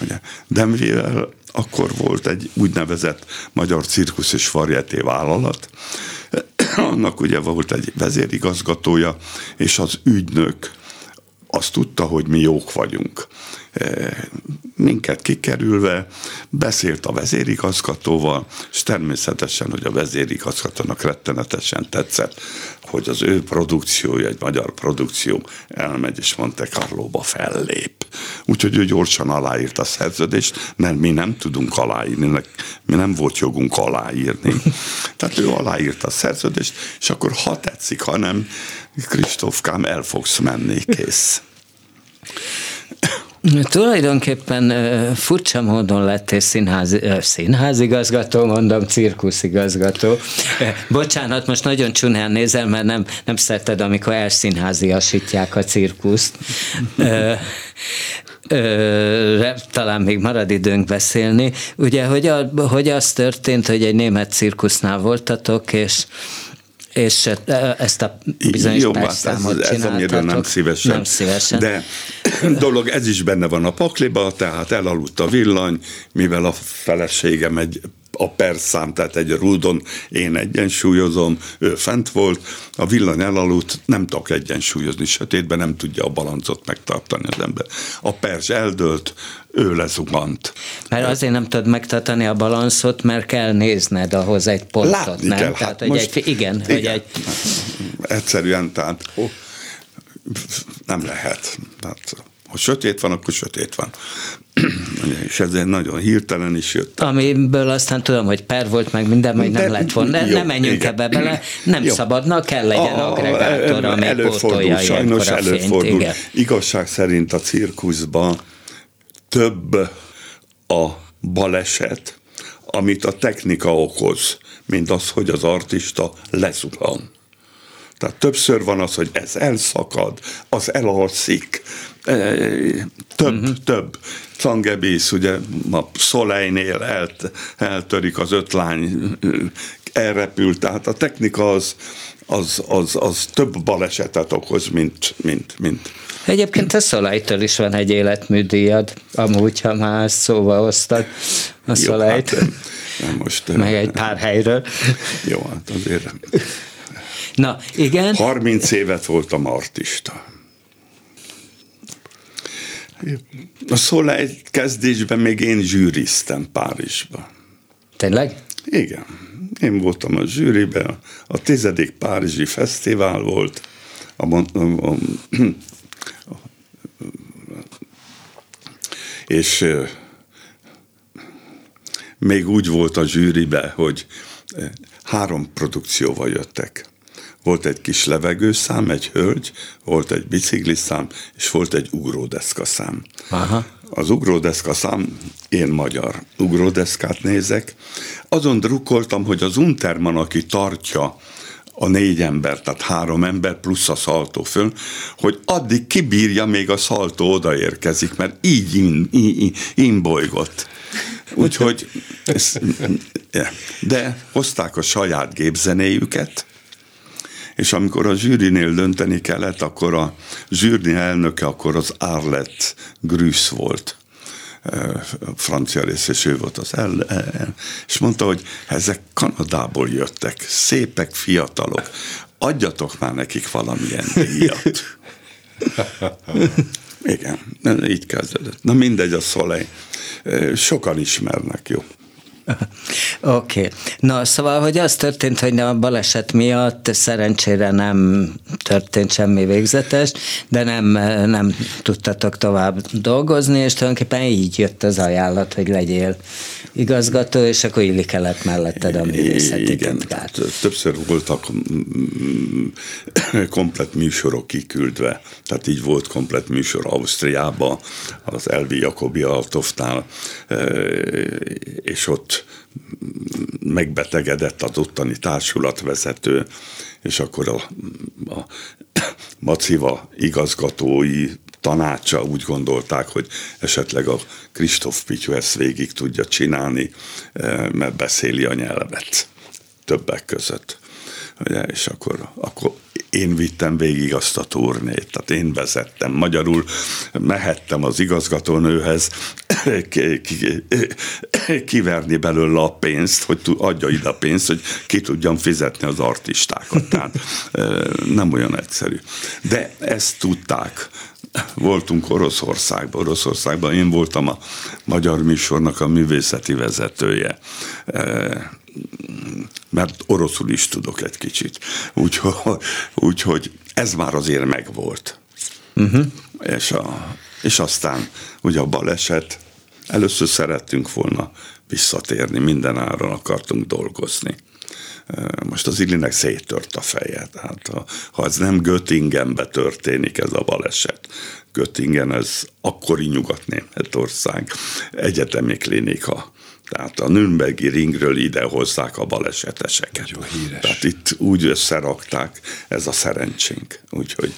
Ugye? De mivel akkor volt egy úgynevezett magyar cirkusz és varieté vállalat, annak ugye volt egy vezérigazgatója, és az ügynök azt tudta, hogy mi jók vagyunk. E, Minket kikerülve beszélt a vezérigazgatóval, és természetesen, hogy a vezérigazgatónak rettenetesen tetszett, hogy az ő produkciója, egy magyar produkció elmegy és Monte Carlóba fellép. Úgyhogy ő gyorsan aláírt a szerződést, mert mi nem tudunk aláírni, mi nem volt jogunk aláírni. *laughs* Tehát ő aláírta a szerződést, és akkor ha tetszik, ha nem, Kristófkám, el fogsz menni, kész. Tulajdonképpen furcsa módon lettél színház, színházigazgató, mondom, cirkuszigazgató. Bocsánat, most nagyon csúnyán nézel, mert nem, nem szereted, amikor elszínháziasítják a cirkuszt. Talán még marad időnk beszélni. Ugye, hogy, a, hogy az történt, hogy egy német cirkusznál voltatok, és és ezt a bizonyos Jó, percszámot ez, ez amiről nem szívesen. Nem szívesen. De *clears throat* dolog, ez is benne van a pakliba, tehát elaludt a villany, mivel a feleségem egy a perszám, tehát egy rúdon én egyensúlyozom, ő fent volt, a villany elaludt, nem tudok egyensúlyozni, sötétben nem tudja a balancot megtartani az ember. A pers eldőlt, ő lezugant. Mert azért nem tudod megtartani a balanszot, mert kell nézned ahhoz egy pontot, Látni nem? kell. Tehát, hát hogy most, egy, igen, igen, hogy egy, Egyszerűen, tehát ó, nem lehet. Tehát, ha sötét van, akkor sötét van. *clears throat* És ez egy nagyon hirtelen is jött. amiből aztán tudom, hogy per volt, meg minden, hogy nem lett volna. Jó, nem menjünk igen. ebbe bele, nem Jó. szabadna, kell legyen A- a- agregátor, ami előfordul, sajnos a fényt. előfordul. Igen. Igazság szerint a cirkuszban több a baleset, amit a technika okoz, mint az, hogy az artista lezuhan. Tehát többször van az, hogy ez elszakad, az elalszik, E, több, uh-huh. több. Cangebész, ugye a Szolejnél elt, eltörik az öt lány elrepült, tehát a technika az, az, az, az több balesetet okoz, mint, mint, mint Egyébként a Szolajtól is van egy életműdíjad, amúgy, ha már szóval hoztad a Szolajt. Hát, nem most, meg egy pár helyről. Jó, hát azért. Na, igen. 30 évet voltam artista. A Szolajt kezdésben még én zsűriztem Párizsba. Tényleg? Igen. Én voltam a zsűriben, a tizedik Párizsi Fesztivál volt, a, a, a, és még úgy volt a zsűribe, hogy három produkcióval jöttek. Volt egy kis levegőszám, egy hölgy, volt egy bicikliszám, és volt egy ugródeszka szám. Aha. Az ugródeszka szám, én magyar ugródeszkát nézek. Azon drukkoltam, hogy az Unterman, aki tartja a négy ember, tehát három ember plusz a szaltó föl, hogy addig kibírja, még a szaltó odaérkezik, mert így in, in, inbolygott. Úgyhogy, *laughs* ez, de hozták a saját gépzenéjüket, és amikor a zsűrinél dönteni kellett, akkor a zsűri elnöke akkor az Arlett Grüsz volt francia rész, és ő volt az el, és mondta, hogy ezek Kanadából jöttek, szépek, fiatalok, adjatok már nekik valamilyen díjat. *laughs* Igen, így kezdődött. Na mindegy, a Szolej. Sokan ismernek, jó. *laughs* Oké. Okay. Na, szóval, hogy az történt, hogy a baleset miatt szerencsére nem történt semmi végzetes, de nem, nem tudtatok tovább dolgozni, és tulajdonképpen így jött az ajánlat, hogy legyél igazgató, és akkor illik kellett melletted a művészeti Igen, titkát. többször voltak *coughs* komplet műsorok kiküldve, tehát így volt komplet műsor Ausztriába, az Elvi Jakobi Altoftnál, és ott megbetegedett az ottani társulatvezető, és akkor a, a Maciva igazgatói tanácsa úgy gondolták, hogy esetleg a Kristóf Pityu ezt végig tudja csinálni, eh, mert beszéli a nyelvet többek között. Ugye, és akkor, akkor én vittem végig azt a turnét, tehát én vezettem. Magyarul mehettem az igazgatónőhez kiverni belőle a pénzt, hogy adja ide a pénzt, hogy ki tudjam fizetni az artistákat. Tehát nem olyan egyszerű. De ezt tudták. Voltunk Oroszországban, Oroszországban én voltam a magyar műsornak a művészeti vezetője mert oroszul is tudok egy kicsit. Úgyhogy, úgyhogy ez már azért megvolt. Uh-huh. És, a, és aztán ugye a baleset, először szerettünk volna visszatérni, minden áron akartunk dolgozni. Most az Illinek széttört a feje. Tehát ha, ha ez nem Göttingenbe történik ez a baleset, Göttingen ez akkori Nyugat-Németország egyetemi klinika, tehát a Nürnbergi ringről ide hozzák a baleseteseket. Jó híres. Tehát itt úgy összerakták, ez a szerencsénk. Úgyhogy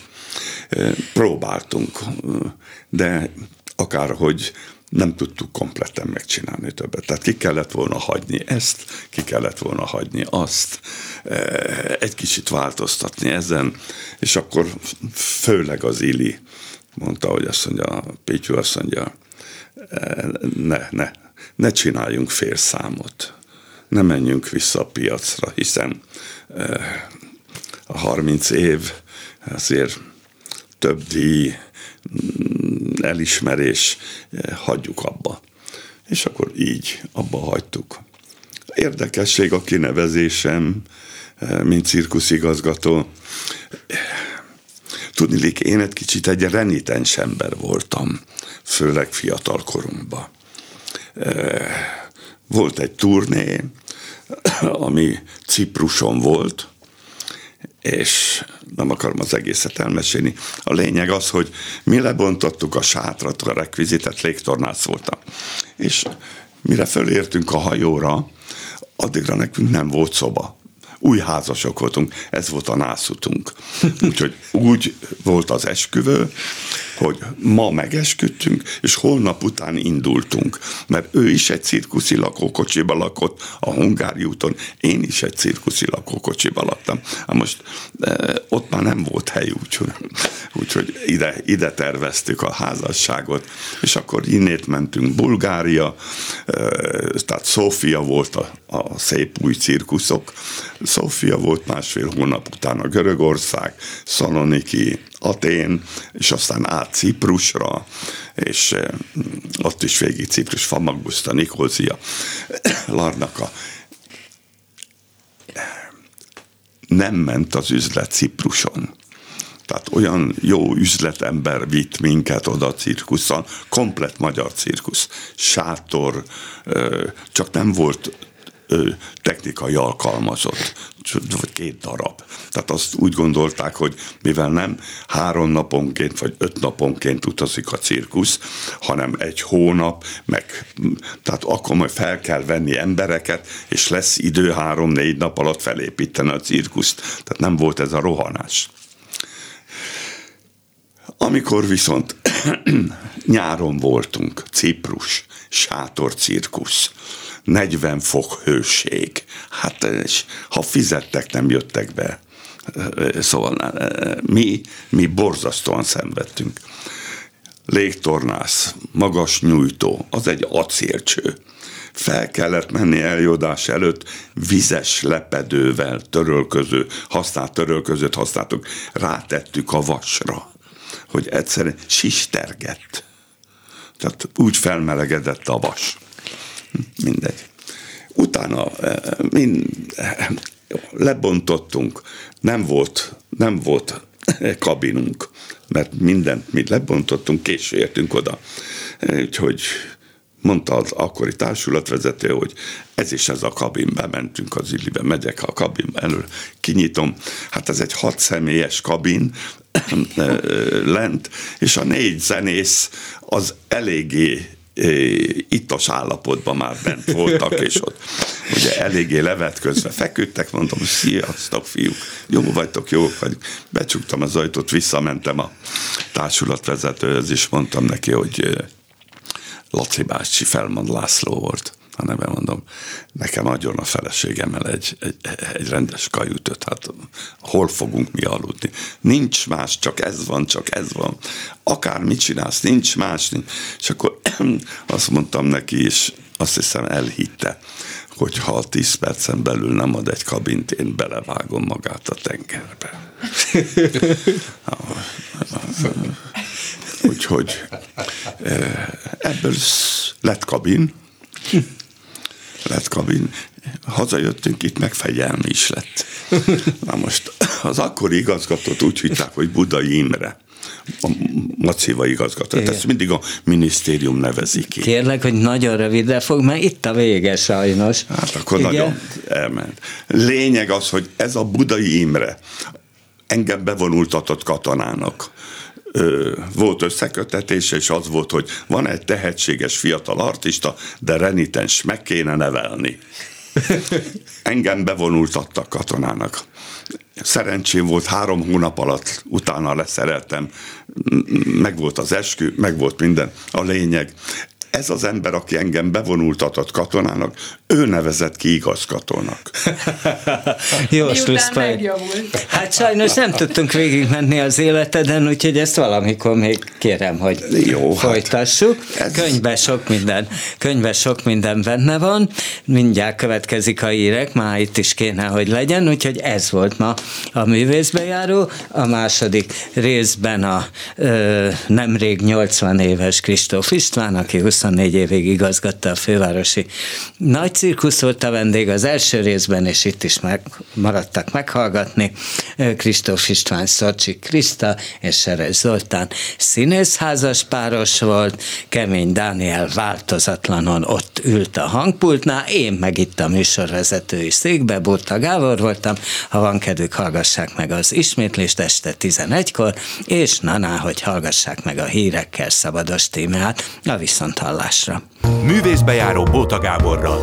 próbáltunk, de akárhogy nem tudtuk kompletten megcsinálni többet. Tehát ki kellett volna hagyni ezt, ki kellett volna hagyni azt, egy kicsit változtatni ezen, és akkor főleg az Ili mondta, hogy azt mondja, Pétyú azt mondja, ne, ne, ne csináljunk félszámot, ne menjünk vissza a piacra, hiszen a 30 év azért több díj, mm, elismerés, hagyjuk abba. És akkor így abba hagytuk. Érdekesség a kinevezésem, mint cirkuszigazgató. Tudni, én egy kicsit egy renitens ember voltam, főleg fiatal koromban. Volt egy turné, ami Cipruson volt, és nem akarom az egészet elmesélni. A lényeg az, hogy mi lebontottuk a sátrat, a rekvizitet, légtornász voltam. És mire fölértünk a hajóra, addigra nekünk nem volt szoba. Új házasok voltunk, ez volt a nászutunk. *laughs* Úgyhogy úgy volt az esküvő, hogy ma megesküdtünk, és holnap után indultunk. Mert ő is egy cirkuszi lakókocsiba lakott a Hungári úton, én is egy cirkuszi lakókocsiba laktam. Hát most eh, ott már nem volt hely, úgyhogy, úgyhogy ide, ide terveztük a házasságot, és akkor innét mentünk Bulgária, eh, tehát Szófia volt a, a szép új cirkuszok, Szófia volt másfél hónap után a Görögország, Szaloniki, Atén, és aztán át Ciprusra, és ott is végig Ciprus, Famagusta, Nikozia, *coughs* Larnaka. Nem ment az üzlet Cipruson. Tehát olyan jó üzletember vitt minket oda a cirkuszon, komplet magyar cirkusz, sátor, csak nem volt technikai alkalmazott, vagy két darab. Tehát azt úgy gondolták, hogy mivel nem három naponként vagy öt naponként utazik a cirkusz, hanem egy hónap, meg tehát akkor majd fel kell venni embereket, és lesz idő három-négy nap alatt felépíteni a cirkuszt. Tehát nem volt ez a rohanás. Amikor viszont *clears throat* nyáron voltunk, Ciprus, sátorcirkusz, 40 fok hőség. Hát és ha fizettek, nem jöttek be. Szóval mi, mi borzasztóan szenvedtünk. Légtornász, magas nyújtó, az egy acélcső. Fel kellett menni eljodás előtt vizes lepedővel, törölköző, használt törölközőt használtuk, rátettük a vasra, hogy egyszerűen sistergett. Tehát úgy felmelegedett a vas mindegy. Utána eh, mind, eh, lebontottunk, nem volt, nem volt *laughs* kabinunk, mert mindent mi lebontottunk, késő értünk oda. Eh, úgyhogy mondta az akkori társulatvezető, hogy ez is ez a kabin, bementünk az illibe, megyek a kabin elől, kinyitom, hát ez egy hat személyes kabin, *coughs* lent, és a négy zenész az eléggé ittas állapotban már bent voltak, és ott ugye eléggé levetközve feküdtek, mondom, sziasztok fiúk, jó vagytok, jó vagyok. Becsuktam az ajtót, visszamentem a társulatvezetőhöz, és mondtam neki, hogy Laci bácsi Felmond László volt neve mondom, nekem adjon a feleségemmel egy, egy, egy rendes kajütöt, hát hol fogunk mi aludni? Nincs más, csak ez van, csak ez van. Akár mit csinálsz, nincs más. Nincs. És akkor *clears throat* azt mondtam neki, és azt hiszem elhitte, hogy ha a tíz percen belül nem ad egy kabint, én belevágom magát a tengerbe. *laughs* Úgyhogy eh, ebből lett kabin, lett kabin. Hazajöttünk, itt meg fegyelmi is lett. *laughs* Na most az akkori igazgatót úgy hívták, hogy Budai Imre a Maciva igazgató. Igen. Ezt mindig a minisztérium nevezi ki. Kérlek, hogy nagyon rövidre fog, mert itt a vége sajnos. Hát akkor Igen? nagyon elment. Lényeg az, hogy ez a Budai Imre engem bevonultatott katonának volt összekötetése, és az volt, hogy van egy tehetséges fiatal artista, de renitens, meg kéne nevelni. Engem bevonultattak katonának. Szerencsém volt, három hónap alatt utána leszereltem, meg volt az eskü, meg volt minden. A lényeg, ez az ember, aki engem bevonultatott katonának, ő nevezett ki igazgatónak. *laughs* Jó, Hát sajnos nem tudtunk végigmenni az életeden, úgyhogy ezt valamikor még kérem, hogy Jó, hát folytassuk. Hát ez... Könyvben sok minden, könyvben sok minden benne van, mindjárt következik a írek, már itt is kéne, hogy legyen, úgyhogy ez volt ma a művészbejáró. A második részben a ö, nemrég 80 éves Kristóf István, aki 20 24 évig igazgatta a fővárosi nagy cirkusz volt a vendég az első részben, és itt is meg, maradtak meghallgatni. Kristóf István Szocsi Kriszta és Seres Zoltán színészházas páros volt, Kemény Dániel változatlanon ott ült a hangpultnál, én meg itt a műsorvezetői székbe, Burta Gábor voltam, ha van kedvük, hallgassák meg az ismétlést este 11-kor, és naná, hogy hallgassák meg a hírekkel szabados témát, a viszont hallásra. Művészbejáró Bóta Gáborral.